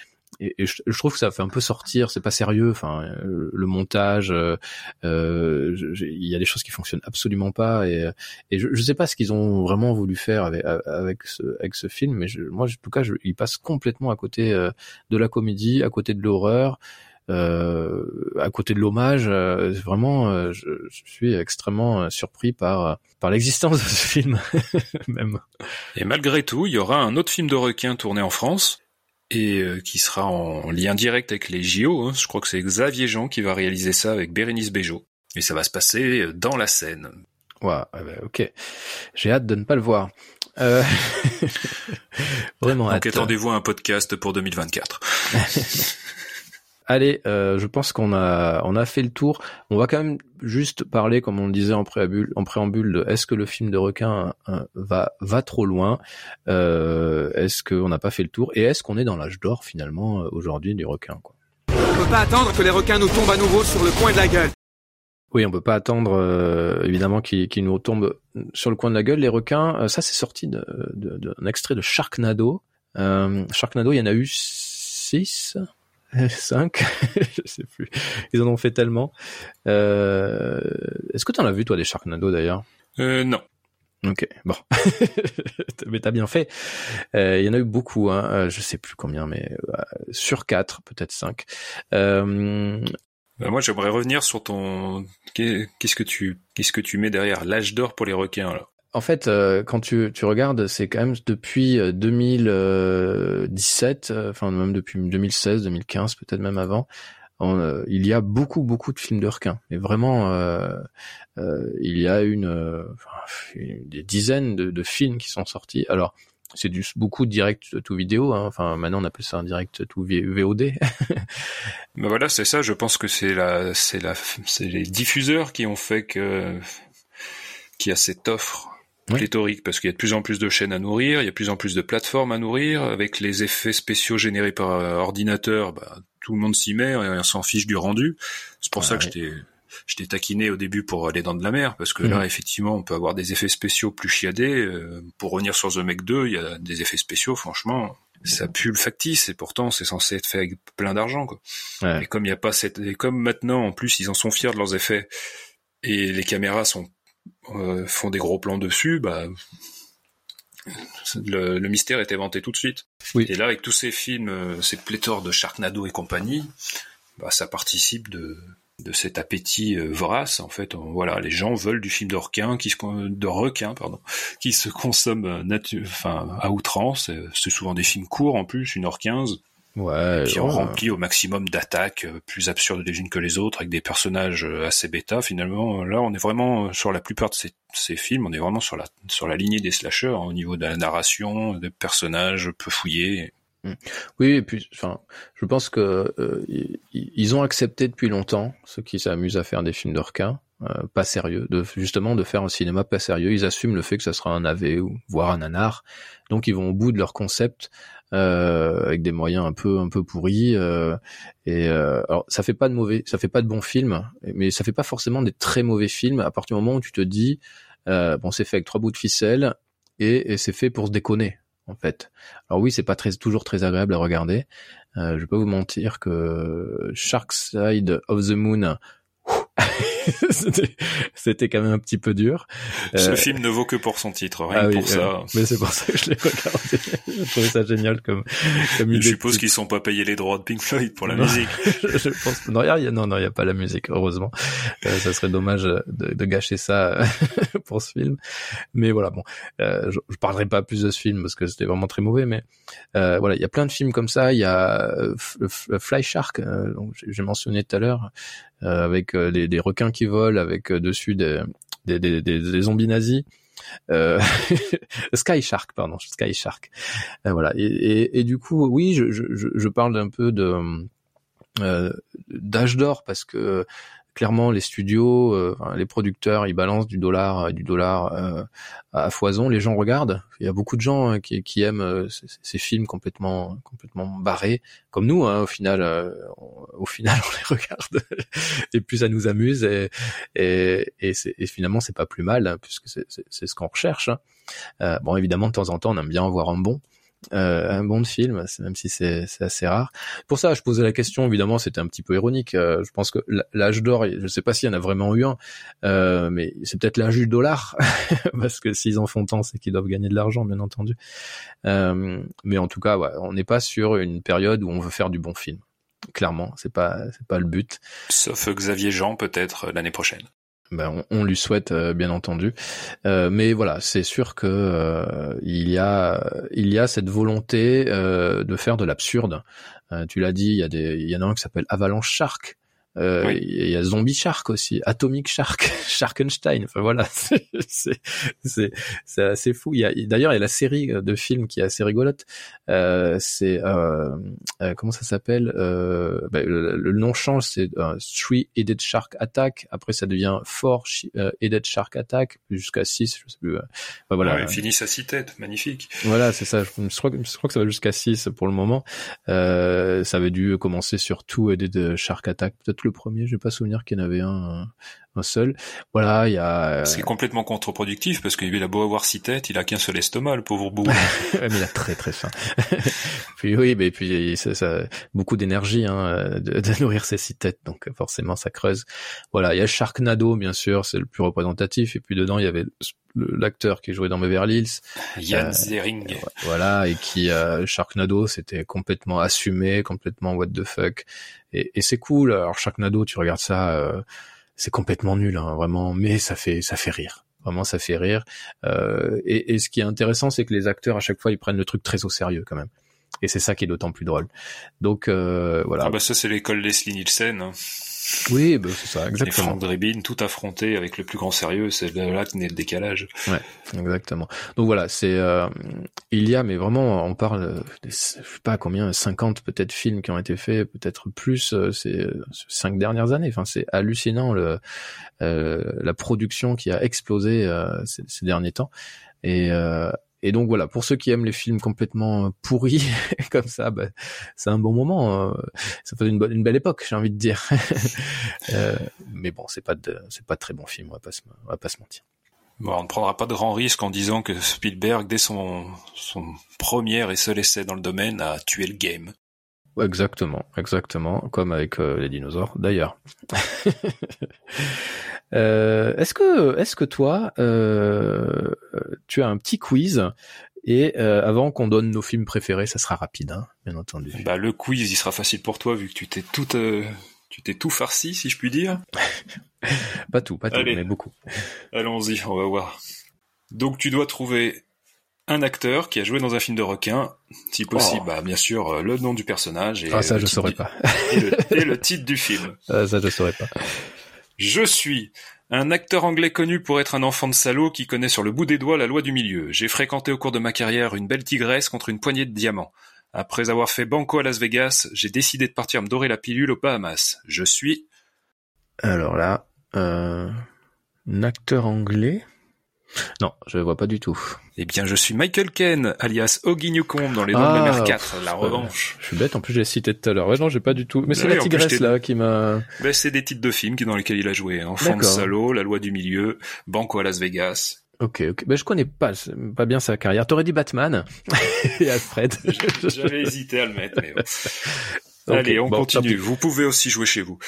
[SPEAKER 2] et, je, trouve que ça fait un peu sortir, c'est pas sérieux. Enfin, le montage, euh, euh il y a des choses qui fonctionnent absolument pas, et, je, je sais pas ce qu'ils ont vraiment voulu faire avec ce, film, mais moi, en tout cas, il passe complètement à côté euh, de la comédie, à côté de l'horreur. Euh, à côté de l'hommage, euh, vraiment, je, je, suis extrêmement surpris par par l'existence de ce film même.
[SPEAKER 3] Et malgré tout, il y aura un autre film de requin tourné en France et euh, qui sera en lien direct avec les JO. Hein. Je crois que c'est Xavier Jean qui va réaliser ça avec Bérénice Bejo. Et ça va se passer euh, dans la scène.
[SPEAKER 2] Ouais, ok. J'ai hâte de ne pas le voir. Euh... Vraiment
[SPEAKER 3] Donc attendez-vous à un podcast pour 2024.
[SPEAKER 2] Allez, euh, je pense qu'on a on a fait le tour. On va quand même juste parler, comme on le disait en préambule, en préambule de est-ce que le film de requin euh, va va trop loin euh, Est-ce qu'on n'a pas fait le tour Et est-ce qu'on est dans l'âge d'or finalement euh, aujourd'hui du requin quoi?
[SPEAKER 5] On peut pas attendre que les requins nous tombent à nouveau sur le coin de la gueule.
[SPEAKER 2] Oui, on peut pas attendre euh, évidemment qu'ils nous tombent sur le coin de la gueule. Les requins, ça c'est sorti d'un extrait de Sharknado. Sharknado, il y en a eu six? 5 je sais plus. Ils en ont fait tellement. Euh... Est-ce que tu en as vu toi des Sharknado d'ailleurs?
[SPEAKER 3] Euh, Non.
[SPEAKER 2] Ok, bon. mais t'as bien fait. Euh, il y en a eu beaucoup, hein. Je sais plus combien, mais sur 4, peut-être 5. Euh...
[SPEAKER 3] Bah moi, j'aimerais revenir sur ton. Qu'est-ce que tu, qu'est-ce que tu mets derrière l'âge d'or pour les requins alors?
[SPEAKER 2] En fait, euh, quand tu, tu regardes, c'est quand même depuis 2017, euh, euh, enfin même depuis 2016, 2015, peut-être même avant, il y a beaucoup beaucoup de films de requins. Mais vraiment, il y a une, des dizaines de, films qui sont sortis. Alors, c'est du beaucoup de direct to vidéo. Hein. Enfin, maintenant on appelle ça un direct to VOD.
[SPEAKER 3] ben voilà, c'est ça. Je pense que c'est la, c'est la, c'est les diffuseurs qui ont fait que, qui a cette offre pléthorique parce qu'il y a de plus en plus de chaînes à nourrir, il y a de plus en plus de plateformes à nourrir, avec les effets spéciaux générés par euh, ordinateur, bah, tout le monde s'y met et on s'en fiche du rendu. C'est pour ça que je t'ai taquiné au début pour aller dans de la mer, parce que là, mhm. effectivement, on peut avoir des effets spéciaux plus chiadés. Euh, pour revenir sur The Meg 2, il y a des effets spéciaux, franchement, ça pue le factice, et pourtant, c'est censé être fait avec plein d'argent, quoi. Et comme il y a pas cette, et comme maintenant, en plus, ils en sont fiers de leurs effets, et les caméras sont euh, font des gros plans dessus, bah le, le mystère est inventé tout de suite.
[SPEAKER 2] Oui.
[SPEAKER 3] Et là, avec tous ces films, euh, ces pléthores de Sharknado et compagnie, bah, ça participe de, de cet appétit euh, vorace. En fait, On- voilà, les gens veulent du film de requin, qui se, de requin, pardon, qui se consomme natu- enfin, à outrance. C'est souvent des films courts en plus, une heure quinze,
[SPEAKER 2] Ouais.
[SPEAKER 3] qui
[SPEAKER 2] ouais.
[SPEAKER 3] ont rempli au maximum d'attaques euh, plus absurdes les unes que les autres, avec des personnages euh, assez bêta. Finalement, là, on est vraiment euh, sur la plupart de ces, ces films, on est vraiment sur la sur la lignée des slashers hein, au niveau de la narration, des personnages peu fouillés.
[SPEAKER 2] Oui, et puis, enfin, je pense que euh, ils, ont accepté depuis longtemps ceux qui s'amusent à faire des films de requins, euh, pas sérieux, de justement de faire un cinéma pas sérieux. Ils assument le fait que ça sera un AV ou voire un nanar, donc ils vont au bout de leur concept euh, avec des moyens un peu un peu pourris. euh, et euh, alors, ça fait pas de mauvais, ça fait pas de bons films, mais ça fait pas forcément des très mauvais films à partir du moment où tu te dis, euh, bon, c'est fait avec trois bouts de ficelle et, et c'est fait pour se déconner en fait. Alors oui, c'est pas très, toujours très agréable à regarder. Euh, je pas vous mentir que Shark Side of the Moon, c'était quand même un petit peu dur.
[SPEAKER 3] Ce
[SPEAKER 2] Euh,
[SPEAKER 3] film ne vaut que pour son titre, rien
[SPEAKER 2] ah oui,
[SPEAKER 3] pour ça.
[SPEAKER 2] euh, mais c'est pour ça que je l'ai regardé. J'ai trouvé ça génial comme, comme
[SPEAKER 3] Je
[SPEAKER 2] idée.
[SPEAKER 3] suppose qu'ils sont pas payés les droits de Pink Floyd pour la
[SPEAKER 2] Non.
[SPEAKER 3] musique.
[SPEAKER 2] je, je pense non, il y a, non, non, y pas la musique, heureusement. Euh, ça serait dommage de, de gâcher ça pour ce film. Mais voilà, bon, euh, je, je parlerai pas plus de ce film parce que c'était vraiment très mauvais. Mais euh, voilà, il y a plein de films comme ça. Il y a euh, Fly Shark, euh, donc j'ai mentionné tout à l'heure, euh, avec euh, des, requins qui volent, avec euh, dessus des, des, des, des, zombies nazis. Euh, Sky Shark, pardon, Sky Shark. Euh, voilà. Et, et, du coup, oui, je, je, je- parle d'un peu de d'âge d'or parce que clairement les studios, euh, les producteurs, ils balancent du dollar, euh, du dollar euh, à foison. Les gens regardent. Il y a beaucoup de gens hein, qui, qui aiment euh, ces, films complètement, complètement barrés, comme nous. Hein, au final, euh, on- au final, on les regarde et puis ça nous amuse et et, et, et finalement c'est pas plus mal hein, puisque c'est ce qu'on recherche. hein. Bon, évidemment, de temps en temps, on aime bien en voir un bon. Euh, un bon film, même si c'est assez rare. Pour ça, je posais la question. Évidemment, c'était un petit peu ironique. Euh, je pense que l'âge d'or, je sais pas s'il y en a vraiment eu un, euh, mais c'est peut-être l'âge du dollar, parce que s'ils en font tant, c'est qu'ils doivent gagner de l'argent, bien entendu. Euh, mais en tout cas, ouais, on n'est pas sur une période où on veut faire du bon film. Clairement, c'est pas c'est pas le but.
[SPEAKER 3] Sauf Xavier Jean, peut-être, euh, l'année prochaine.
[SPEAKER 2] Ben, on, on lui souhaite euh, bien entendu, Euh, mais voilà, c'est sûr que euh, il y a cette volonté euh, de faire de l'absurde. Tu l'as dit, il y a des il y en a un qui s'appelle Avalanche Shark. Euh,
[SPEAKER 3] Oui.
[SPEAKER 2] Il y a Zombie Shark aussi, Atomic Shark, Sharkenstein. Enfin voilà, c'est c'est c'est c'est assez fou. Il y a d'ailleurs il y a la série de films qui est assez rigolote. Euh, c'est euh, euh, comment ça s'appelle euh, ben, le, le nom change, c'est euh, Three Headed Shark Attack. Après ça devient Four euh, Headed Shark Attack jusqu'à 6 je sais plus. euh. Enfin, voilà,
[SPEAKER 3] Ouais, finissent à six têtes, magnifique.
[SPEAKER 2] voilà, c'est ça. Je, je crois, je crois que ça va jusqu'à 6 pour le moment. Euh, ça avait dû commencer sur Two Headed Shark Attack. Peut-être le premier, je vais pas souvenir qu'il y en avait un, un seul. Voilà, il y a. euh,
[SPEAKER 3] Ce qui est complètement contre-productif, parce qu'il a beau avoir six têtes, il a qu'un seul estomac, le pauvre bout.
[SPEAKER 2] Mais il a très très faim. puis oui, mais puis ça, ça beaucoup d'énergie hein, de, de nourrir ces six têtes, donc forcément ça creuse. Voilà, il y a Sharknado bien sûr, c'est le plus représentatif, et puis dedans il y avait l'acteur qui jouait dans Beverly Hills,
[SPEAKER 3] Yann
[SPEAKER 2] Euh,
[SPEAKER 3] Zering.
[SPEAKER 2] voilà, et qui euh, Sharknado c'était complètement assumé, complètement what the fuck, et, et c'est cool. Alors Sharknado, tu regardes ça, euh, c'est complètement nul, hein, vraiment, mais ça fait ça fait rire. Vraiment, ça fait rire. Euh, et, et ce qui est intéressant, c'est que les acteurs à chaque fois, ils prennent le truc très au sérieux quand même. Et c'est ça qui est d'autant plus drôle. Donc euh, voilà.
[SPEAKER 3] Ah bah ça c'est l'école Leslie Nielsen. hein.
[SPEAKER 2] Oui, bah, c'est ça, exactement.
[SPEAKER 3] Frank Drebin, tout affronté avec le plus grand sérieux, c'est là que naît le décalage.
[SPEAKER 2] Exactement. Donc voilà, c'est euh, il y a mais vraiment on parle des, je sais pas combien 50 peut-être films qui ont été faits, peut-être plus euh, ces euh, ces cinq dernières années. Enfin, c'est hallucinant le euh, la production qui a explosé euh, ces, ces derniers temps. Et euh, et donc voilà, pour ceux qui aiment les films complètement pourris comme ça, bah, c'est un bon moment. euh, ça fait une, une belle époque, j'ai envie de dire. Euh, mais bon, c'est pas de, c'est pas de très bon film, on va pas se, on va pas se mentir.
[SPEAKER 3] Bon, on ne prendra pas de grand risque en disant que Spielberg, dès son, son premier et seul essai dans le domaine, a tué le game.
[SPEAKER 2] Exactement, exactement, comme avec euh, les dinosaures d'ailleurs. Euh, est-ce que, est-ce que toi, euh, tu as un petit quiz Et euh, avant qu'on donne nos films préférés, ça sera rapide, hein, bien entendu.
[SPEAKER 3] Bah le quiz, il sera facile pour toi vu que tu t'es tout, euh, tu t'es tout farci, si je puis dire.
[SPEAKER 2] Pas tout, pas tout,
[SPEAKER 3] Allez.
[SPEAKER 2] mais beaucoup.
[SPEAKER 3] Allons-y, on va voir. Donc tu dois trouver un acteur qui a joué dans un film de requin, si possible,
[SPEAKER 2] Oh.
[SPEAKER 3] bah bien sûr euh, le nom du personnage et,
[SPEAKER 2] Ah ça,
[SPEAKER 3] le
[SPEAKER 2] je
[SPEAKER 3] titre
[SPEAKER 2] saurais
[SPEAKER 3] du-
[SPEAKER 2] pas.
[SPEAKER 3] et le, et le titre du film.
[SPEAKER 2] Ah, ça, je saurais pas.
[SPEAKER 3] Je suis un acteur anglais connu pour être un enfant de salaud qui connaît sur le bout des doigts la loi du milieu. J'ai fréquenté au cours de ma carrière une belle tigresse contre une poignée de diamants. Après avoir fait banco à Las Vegas, j'ai décidé de partir me dorer la pilule aux Bahamas. Je suis...
[SPEAKER 2] Alors là, euh, un acteur anglais? Non, je vois pas du tout.
[SPEAKER 3] Eh bien, je suis Michael Ken, alias Oggy Newcomb dans Les Dents de la
[SPEAKER 2] Ah,
[SPEAKER 3] Mer 4, la
[SPEAKER 2] pff,
[SPEAKER 3] revanche.
[SPEAKER 2] Je suis bête, en plus j'ai cité tout à l'heure. Ouais, non, j'ai pas du tout. Mais c'est
[SPEAKER 3] Oui,
[SPEAKER 2] la
[SPEAKER 3] plus,
[SPEAKER 2] tigresse là qui m'a.
[SPEAKER 3] Ben, c'est des titres de films qui- dans lesquels il a joué. Enfant de
[SPEAKER 2] D'accord.
[SPEAKER 3] salaud, La loi du milieu, Banco à Las Vegas.
[SPEAKER 2] Ok, ok. Ben je connais pas, pas bien sa carrière. T'aurais dit Batman et Alfred.
[SPEAKER 3] J'avais hésité à le mettre, mais bon. Allez, on
[SPEAKER 2] bon,
[SPEAKER 3] continue. Vous pouvez aussi jouer chez vous.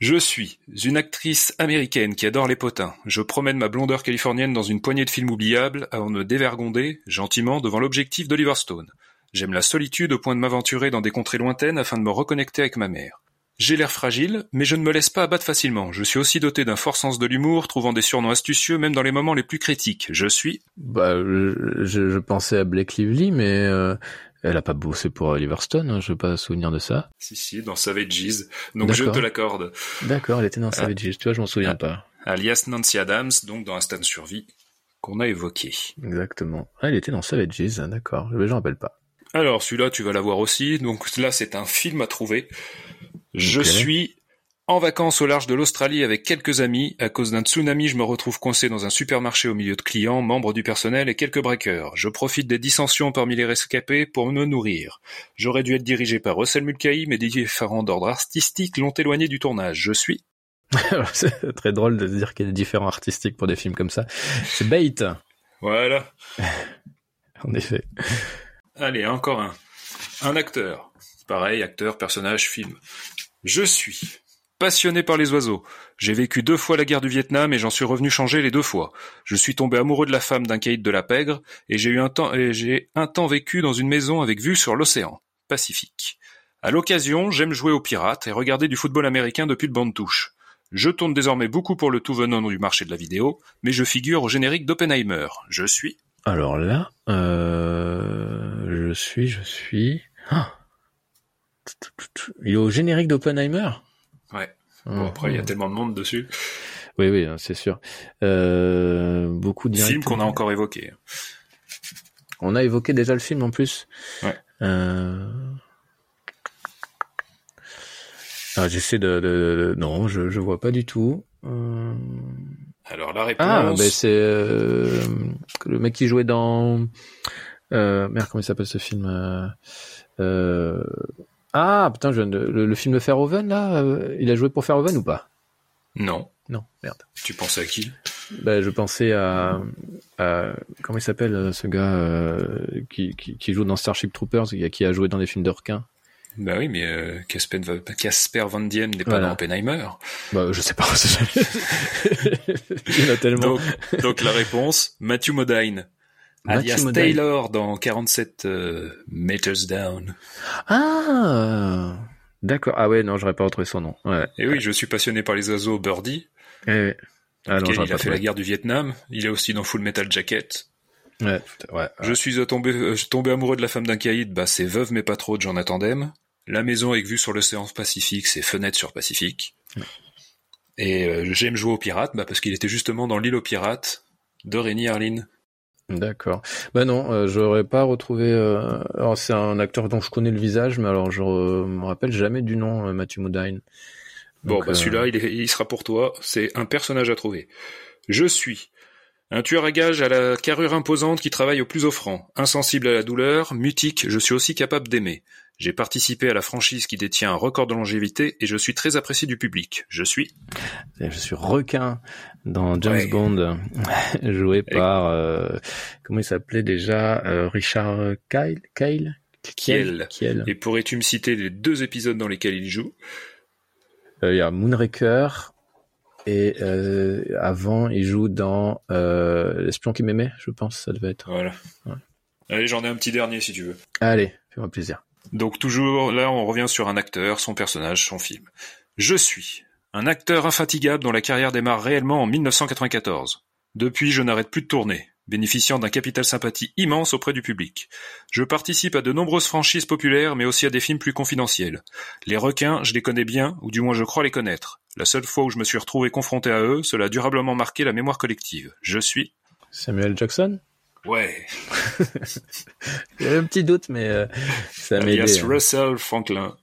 [SPEAKER 3] Je suis une actrice américaine qui adore les potins. Je promène ma blondeur californienne dans une poignée de films oubliables avant de me dévergonder, gentiment, devant l'objectif d'Oliver Stone. J'aime la solitude au point de m'aventurer dans des contrées lointaines afin de me reconnecter avec ma mère. J'ai l'air fragile, mais je ne me laisse pas abattre facilement. Je suis aussi doté d'un fort sens de l'humour, trouvant des surnoms astucieux même dans les moments les plus critiques. Je suis...
[SPEAKER 2] Bah, je, pensais à Blake Lively, mais euh, elle a pas bossé pour Oliver Stone. Hein, je veux pas souvenir de ça.
[SPEAKER 3] Si, si, dans Savages. Donc je te l'accorde.
[SPEAKER 2] D'accord, elle était dans Savage. Tu vois, je m'en souviens
[SPEAKER 3] Ah.
[SPEAKER 2] pas.
[SPEAKER 3] Alias Nancy Adams, donc dans Instant Survie, qu'on a évoqué.
[SPEAKER 2] Exactement. Ah, elle était dans Savages. hein, D'accord. Je me rappelle pas.
[SPEAKER 3] Alors, celui-là, tu vas l'avoir aussi. Donc là, c'est un film à trouver. Je suis en vacances au large de l'Australie avec quelques amis. À cause d'un tsunami, je me retrouve coincé dans un supermarché au milieu de clients, membres du personnel et quelques braqueurs. Je profite des dissensions parmi les rescapés pour me nourrir. J'aurais dû être dirigé par Russell Mulcahy, mais des différents d'ordre artistique l'ont éloigné du tournage. Je suis...
[SPEAKER 2] C'est très drôle de dire qu'il y a des différents artistiques pour des films comme ça. C'est Bait,
[SPEAKER 3] Voilà.
[SPEAKER 2] en effet.
[SPEAKER 3] Allez, encore un. Un acteur. Pareil, acteur, personnage, film. Je suis passionné par les oiseaux. J'ai vécu deux fois la guerre du Vietnam et j'en suis revenu changer les deux fois. Je suis tombé amoureux de la femme d'un caïd de la pègre et j'ai eu un temps j'ai un temps vécu dans une maison avec vue sur l'océan Pacifique. À l'occasion, j'aime jouer aux pirates et regarder du football américain depuis le banc de touche. Je tourne désormais beaucoup pour le tout venant du marché de la vidéo, mais je figure au générique d'Oppenheimer. Je suis
[SPEAKER 2] Alors là, euh, je suis, je suis. Ah. Il est au générique d'Oppenheimer?
[SPEAKER 3] Ouais. Bon, après, il y a tellement de monde dessus.
[SPEAKER 2] Oui, oui, c'est sûr. Euh, beaucoup de
[SPEAKER 3] Film
[SPEAKER 2] directeurs.
[SPEAKER 3] qu'on a encore évoqué.
[SPEAKER 2] On a évoqué déjà le film en plus.
[SPEAKER 3] Ouais.
[SPEAKER 2] Euh... Ah, j'essaie de, non, je je vois pas du tout. Euh...
[SPEAKER 3] Alors la réponse.
[SPEAKER 2] Ah, ben c'est le mec qui jouait dans merde comment il s'appelle ce film Ah putain, je viens de- le, le film de Verhoeven là, euh, il a joué pour Verhoeven ou pas?
[SPEAKER 3] Non.
[SPEAKER 2] Non, merde.
[SPEAKER 3] Tu pensais à qui?
[SPEAKER 2] Ben, je pensais à, à- comment il s'appelle euh, ce gars euh, qui, qui, qui joue dans Starship Troopers, qui, a joué dans des films de requins.
[SPEAKER 3] Bah oui, mais euh, Casper, Va- Casper Van Diem n'est pas
[SPEAKER 2] Voilà.
[SPEAKER 3] dans Oppenheimer.
[SPEAKER 2] Bah, je sais pas. il y en a tellement.
[SPEAKER 3] Donc, donc la réponse, Matthew Modine.
[SPEAKER 2] Matthew
[SPEAKER 3] alias
[SPEAKER 2] Modine.
[SPEAKER 3] Taylor dans 47 euh, Meters Down.
[SPEAKER 2] Ah, d'accord. Ah ouais, non, j'aurais pas retrouvé son nom. Ouais.
[SPEAKER 3] Et oui, je suis passionné par les oiseaux Birdie.
[SPEAKER 2] Ouais, ouais. Ah non,
[SPEAKER 3] il a fait la guerre du Vietnam. Il est aussi dans Full Metal Jacket.
[SPEAKER 2] Ouais, ouais.
[SPEAKER 3] Je suis euh, tombé, euh, tombé amoureux de la femme d'un caïd, bah c'est Veuve mais pas trop de Jonathan Demme. La maison avec vue sur l'océan Pacifique, c'est Fenêtre sur Pacifique. Et euh, j'aime jouer aux pirates, bah parce qu'il était justement dans l'île aux pirates de Rémi Harlin.
[SPEAKER 2] D'accord. Bah non, euh, j'aurais pas retrouvé. euh, Alors c'est un acteur dont je connais le visage, mais alors je re- me rappelle jamais du nom, euh, Matthew Modine.
[SPEAKER 3] Bon, bah
[SPEAKER 2] euh,
[SPEAKER 3] celui-là, il, est- il sera pour toi. C'est un personnage à trouver. Je suis un tueur à gages à la carrure imposante qui travaille au plus offrant, insensible à la douleur, mutique, je suis aussi capable d'aimer. J'ai participé à la franchise qui détient un record de longévité et je suis très apprécié du public. Je suis
[SPEAKER 2] Je suis requin dans James
[SPEAKER 3] Ouais.
[SPEAKER 2] Bond, joué par euh, comment il s'appelait déjà euh, Richard Kyle, Kyle,
[SPEAKER 3] Kiel.
[SPEAKER 2] Kiel.
[SPEAKER 3] Et pourrais-tu me citer les deux épisodes dans lesquels il joue?
[SPEAKER 2] Euh, Il y a Moonraker et avant il joue dans l'espion qui m'aimait, je pense, ça devait être.
[SPEAKER 3] Voilà.
[SPEAKER 2] Ouais.
[SPEAKER 3] Allez, j'en ai un petit dernier si tu veux.
[SPEAKER 2] Allez, fais-moi plaisir.
[SPEAKER 3] Donc toujours, là, on revient sur un acteur, son personnage, son film. Je suis un acteur infatigable dont la carrière démarre réellement en 1994. Depuis, je n'arrête plus de tourner, bénéficiant d'un capital sympathie immense auprès du public. Je participe à de nombreuses franchises populaires, mais aussi à des films plus confidentiels. Les requins, je les connais bien, ou du moins je crois les connaître. La seule fois où je me suis retrouvé confronté à eux, cela a durablement marqué la mémoire collective. Je suis...
[SPEAKER 2] Samuel Jackson?
[SPEAKER 3] Ouais.
[SPEAKER 2] Il y avait un petit doute, mais euh, ça m'a aidé. Hein.
[SPEAKER 3] Russell Franklin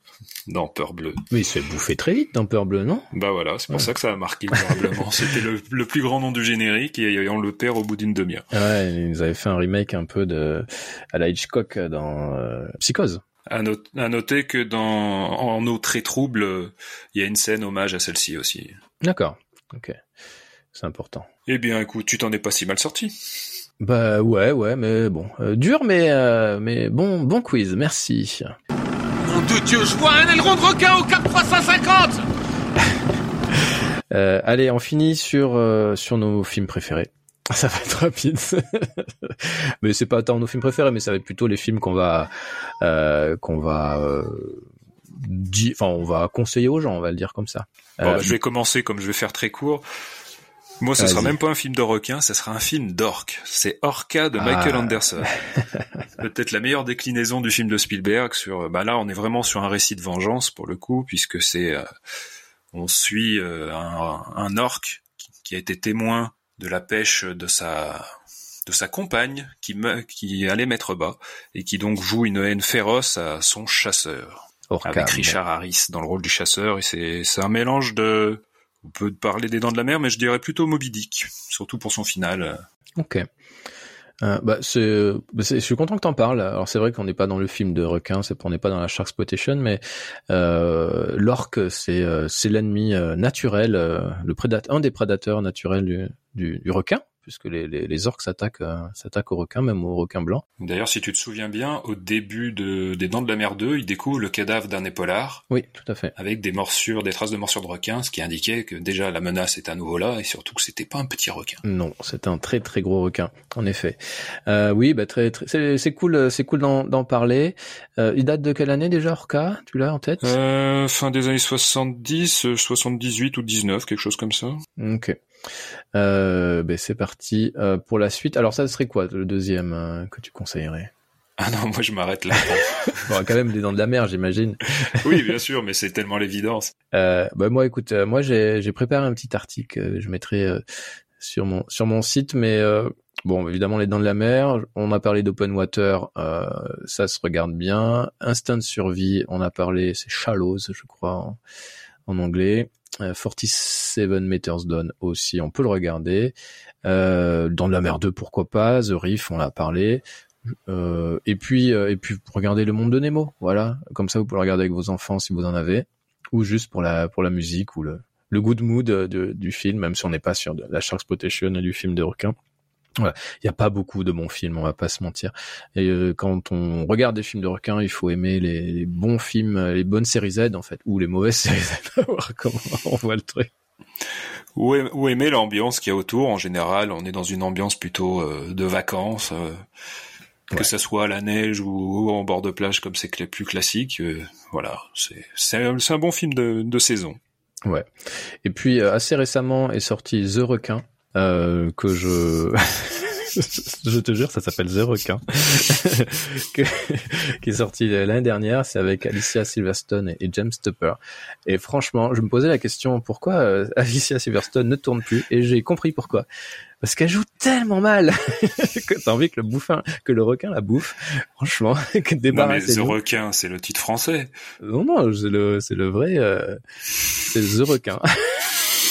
[SPEAKER 3] dans Peur Bleue.
[SPEAKER 2] Mais il se fait bouffer très vite dans Peur Bleue, non?
[SPEAKER 3] Bah voilà, c'est pour ça que ça a marqué durablement. C'était le, le plus grand nom du générique et on le perd au bout d'une demi-heure.
[SPEAKER 2] Ouais, ils nous avaient fait un remake un peu de à la Hitchcock dans euh, Psychose.
[SPEAKER 3] À, not- à noter que dans En eau très trouble, il y a une scène hommage à celle-ci aussi.
[SPEAKER 2] D'accord. Ok. C'est important.
[SPEAKER 3] Eh bien, écoute, tu t'en es pas si mal sorti.
[SPEAKER 2] Bah ouais, ouais, mais bon, euh, dur, mais euh, mais bon, bon quiz. Merci.
[SPEAKER 5] Nom de Dieu, je vois un aileron de requin au cap 350
[SPEAKER 2] Euh, allez, on finit sur euh, sur nos films préférés. Ça va être rapide, mais c'est pas tant nos films préférés, mais ça va être plutôt les films qu'on va euh, qu'on va euh, enfin on va conseiller aux gens, on va le dire comme ça.
[SPEAKER 3] Bon,
[SPEAKER 2] Euh,
[SPEAKER 3] bah, je vais commencer comme je vais faire très court. Moi, ce sera même pas un film de requin, ce sera un film d'orque. C'est Orca de Michael
[SPEAKER 2] Ah.
[SPEAKER 3] Anderson. Peut-être la meilleure déclinaison du film de Spielberg sur, bah là, on est vraiment sur un récit de vengeance pour le coup, puisque c'est, euh, on suit euh, un, un orque qui, qui a été témoin de la pêche de sa, de sa compagne qui, me- qui allait mettre bas et qui donc voue une haine féroce à son chasseur
[SPEAKER 2] Orca,
[SPEAKER 3] avec. Richard Harris dans le rôle du chasseur et c'est c'est un mélange de on peut parler des dents de la mer mais je dirais plutôt Moby Dick surtout pour son final
[SPEAKER 2] Ok. Euh, bah, c'est, bah, c'est- je suis content que t'en parles. Alors c'est vrai qu'on n'est pas dans le film de requin, c'est on n'est pas dans la shark exploitation, mais euh, l'orque c'est euh, c'est l'ennemi euh, naturel, euh, le prédateur, un des prédateurs naturels du, du, du requin, puisque les, les, les orques s'attaquent euh, s'attaquent aux requins, même aux requins blancs.
[SPEAKER 3] d'ailleurs si tu te souviens bien au début de des dents de la mer 2 il découvre le cadavre d'un épaulard
[SPEAKER 2] Oui, tout à fait.
[SPEAKER 3] avec des morsures des traces de morsures de requin ce qui indiquait que déjà la menace était à nouveau là et surtout que c'était pas un petit requin
[SPEAKER 2] Non, c'est un très très gros requin, en effet. Euh, oui, bah très, très c'est, c'est cool, euh, c'est cool d'en, d'en parler. Euh, il date de quelle année déjà, Orca? Tu l'as en tête?
[SPEAKER 3] Euh, fin des années 70 euh, 78 ou 19 quelque chose comme ça
[SPEAKER 2] Ok. Euh, ben c'est parti euh, pour la suite. Alors ça serait quoi le deuxième euh, que tu conseillerais?
[SPEAKER 3] Ah non moi je m'arrête là
[SPEAKER 2] Bon, quand même des dents de la mer, j'imagine.
[SPEAKER 3] oui bien sûr mais c'est tellement l'évidence
[SPEAKER 2] Euh, ben moi, écoute, euh, moi j'ai j'ai préparé un petit article. je mettrai euh, sur mon sur mon site, mais euh, bon, évidemment les dents de la mer. On a parlé d'Open Water, euh, ça se regarde bien. Instinct de survie, on a parlé, c'est Shallows, je crois en, en anglais. Euh, 47 Meters Down aussi, on peut le regarder. Euh, Dans la mer 2, pourquoi pas. The Reef, on l'a parlé. Euh, et puis, euh, et puis, regardez le monde de Nemo. Voilà, comme ça, vous pouvez le regarder avec vos enfants si vous en avez, ou juste pour la pour la musique ou le le good mood de- de- du film, même si on n'est pas sur de la shark exploitation du film de requin. Voilà, il n'y a pas beaucoup de bons films, on va pas se mentir. Et euh, quand on regarde des films de requins, il faut aimer les, les bons films, les bonnes séries Z en fait, ou les mauvaises séries Z. voir comment on voit le truc.
[SPEAKER 3] Ou, aim- ou aimer l'ambiance qu'il y a autour. En général, on est dans une ambiance plutôt euh, de vacances, euh,
[SPEAKER 2] Ouais.
[SPEAKER 3] que ça soit à la neige ou, ou en bord de plage comme c'est cl- plus classique. euh, voilà, c'est un, bon film de, de saison.
[SPEAKER 2] Ouais. Et puis euh, assez récemment est sorti The Requin euh, que je je te jure ça s'appelle The Requin qui est sorti l'année dernière. C'est avec Alicia Silverstone et, James Tupper. Et franchement, je me posais la question pourquoi euh, Alicia Silverstone ne tourne plus? Et j'ai compris pourquoi. Parce qu'elle joue tellement mal que t'as envie que le bouffin, que le requin la bouffe. Franchement, que
[SPEAKER 3] Non mais The. Requin, c'est le titre français.
[SPEAKER 2] Non, non, c'est le, c'est le vrai, euh, c'est The Requin.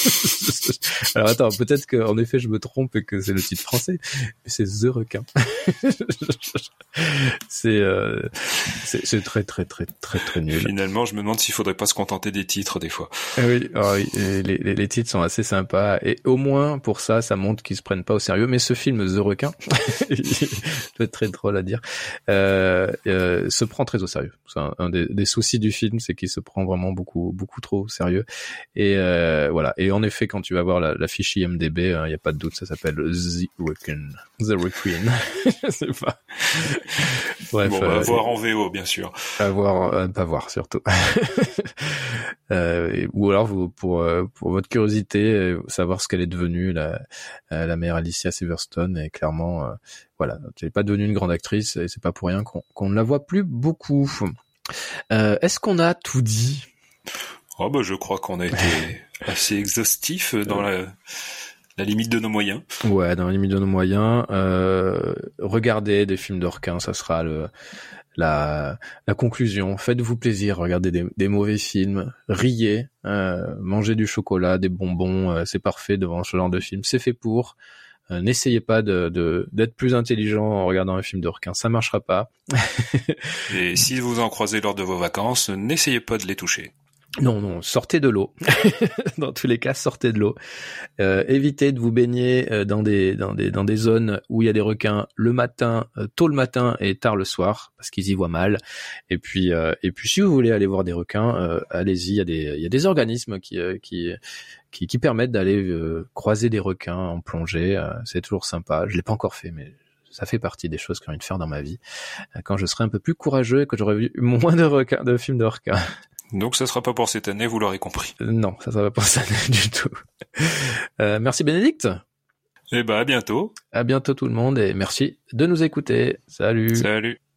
[SPEAKER 2] Alors attends, peut-être que en effet je me trompe et que c'est le titre français, mais c'est The Requin. c'est, euh, c'est, très très très très très nul.
[SPEAKER 3] Finalement, je me demande s'il faudrait pas se contenter des titres des fois.
[SPEAKER 2] Ah Oui, ah oui, les, les, les titres sont assez sympas et au moins pour ça, ça montre qu'ils se prennent pas au sérieux. Mais ce film The Requin, être très drôle à dire, euh, euh, se prend très au sérieux. C'est un, un des, des soucis du film, c'est qu'il se prend vraiment beaucoup beaucoup trop au sérieux. Et voilà. Et en effet, quand tu vas voir la, la fiche IMDb, il hein, n'y a pas de doute, ça s'appelle The Requiem. The Requiem. Je sais pas.
[SPEAKER 3] Bref. Bon, euh, voir en VO, bien sûr.
[SPEAKER 2] À voir, euh, pas voir surtout. euh, ou alors, vous, pour pour votre curiosité, savoir ce qu'elle est devenue, la la mère Alicia Silverstone, est clairement, voilà, elle n'est pas devenue une grande actrice, et c'est pas pour rien qu'on qu'on ne la voit plus beaucoup. Est-ce qu'on a tout dit?
[SPEAKER 3] Oh bah je crois qu'on a été assez exhaustif dans la, la, limite de nos moyens.
[SPEAKER 2] Ouais, dans la limite de nos moyens. Euh, regardez des films d'Orquin, ça sera le la, la conclusion. Faites-vous plaisir, regardez des, des mauvais films, riez, euh, mangez du chocolat, des bonbons, euh, c'est parfait devant ce genre de film. C'est fait pour. Euh, n'essayez pas de d'être plus intelligent en regardant un film de requin, ça marchera pas.
[SPEAKER 3] Et si vous en croisez lors de vos vacances, n'essayez pas de les toucher.
[SPEAKER 2] Non, non, sortez de l'eau. dans tous les cas, sortez de l'eau. Euh, évitez de vous baigner euh, dans des dans des dans des zones où il y a des requins le matin, euh, tôt le matin et tard le soir, parce qu'ils y voient mal. Et puis et puis si vous voulez aller voir des requins, allez-y. Il y a des y a des organismes qui qui qui, qui permettent d'aller croiser des requins en plongée. c'est toujours sympa. Je l'ai pas encore fait, mais ça fait partie des choses que j'ai envie de faire dans ma vie. Quand je serai un peu plus courageux et que j'aurai vu moins de requins, de films de requins.
[SPEAKER 3] Donc ça sera pas pour cette année, vous l'aurez compris.
[SPEAKER 2] Euh, non, ça sera pas pour cette année du tout. Euh, merci Bénédicte.
[SPEAKER 3] Eh ben à bientôt.
[SPEAKER 2] À bientôt tout le monde et merci de nous écouter. Salut.
[SPEAKER 3] Salut.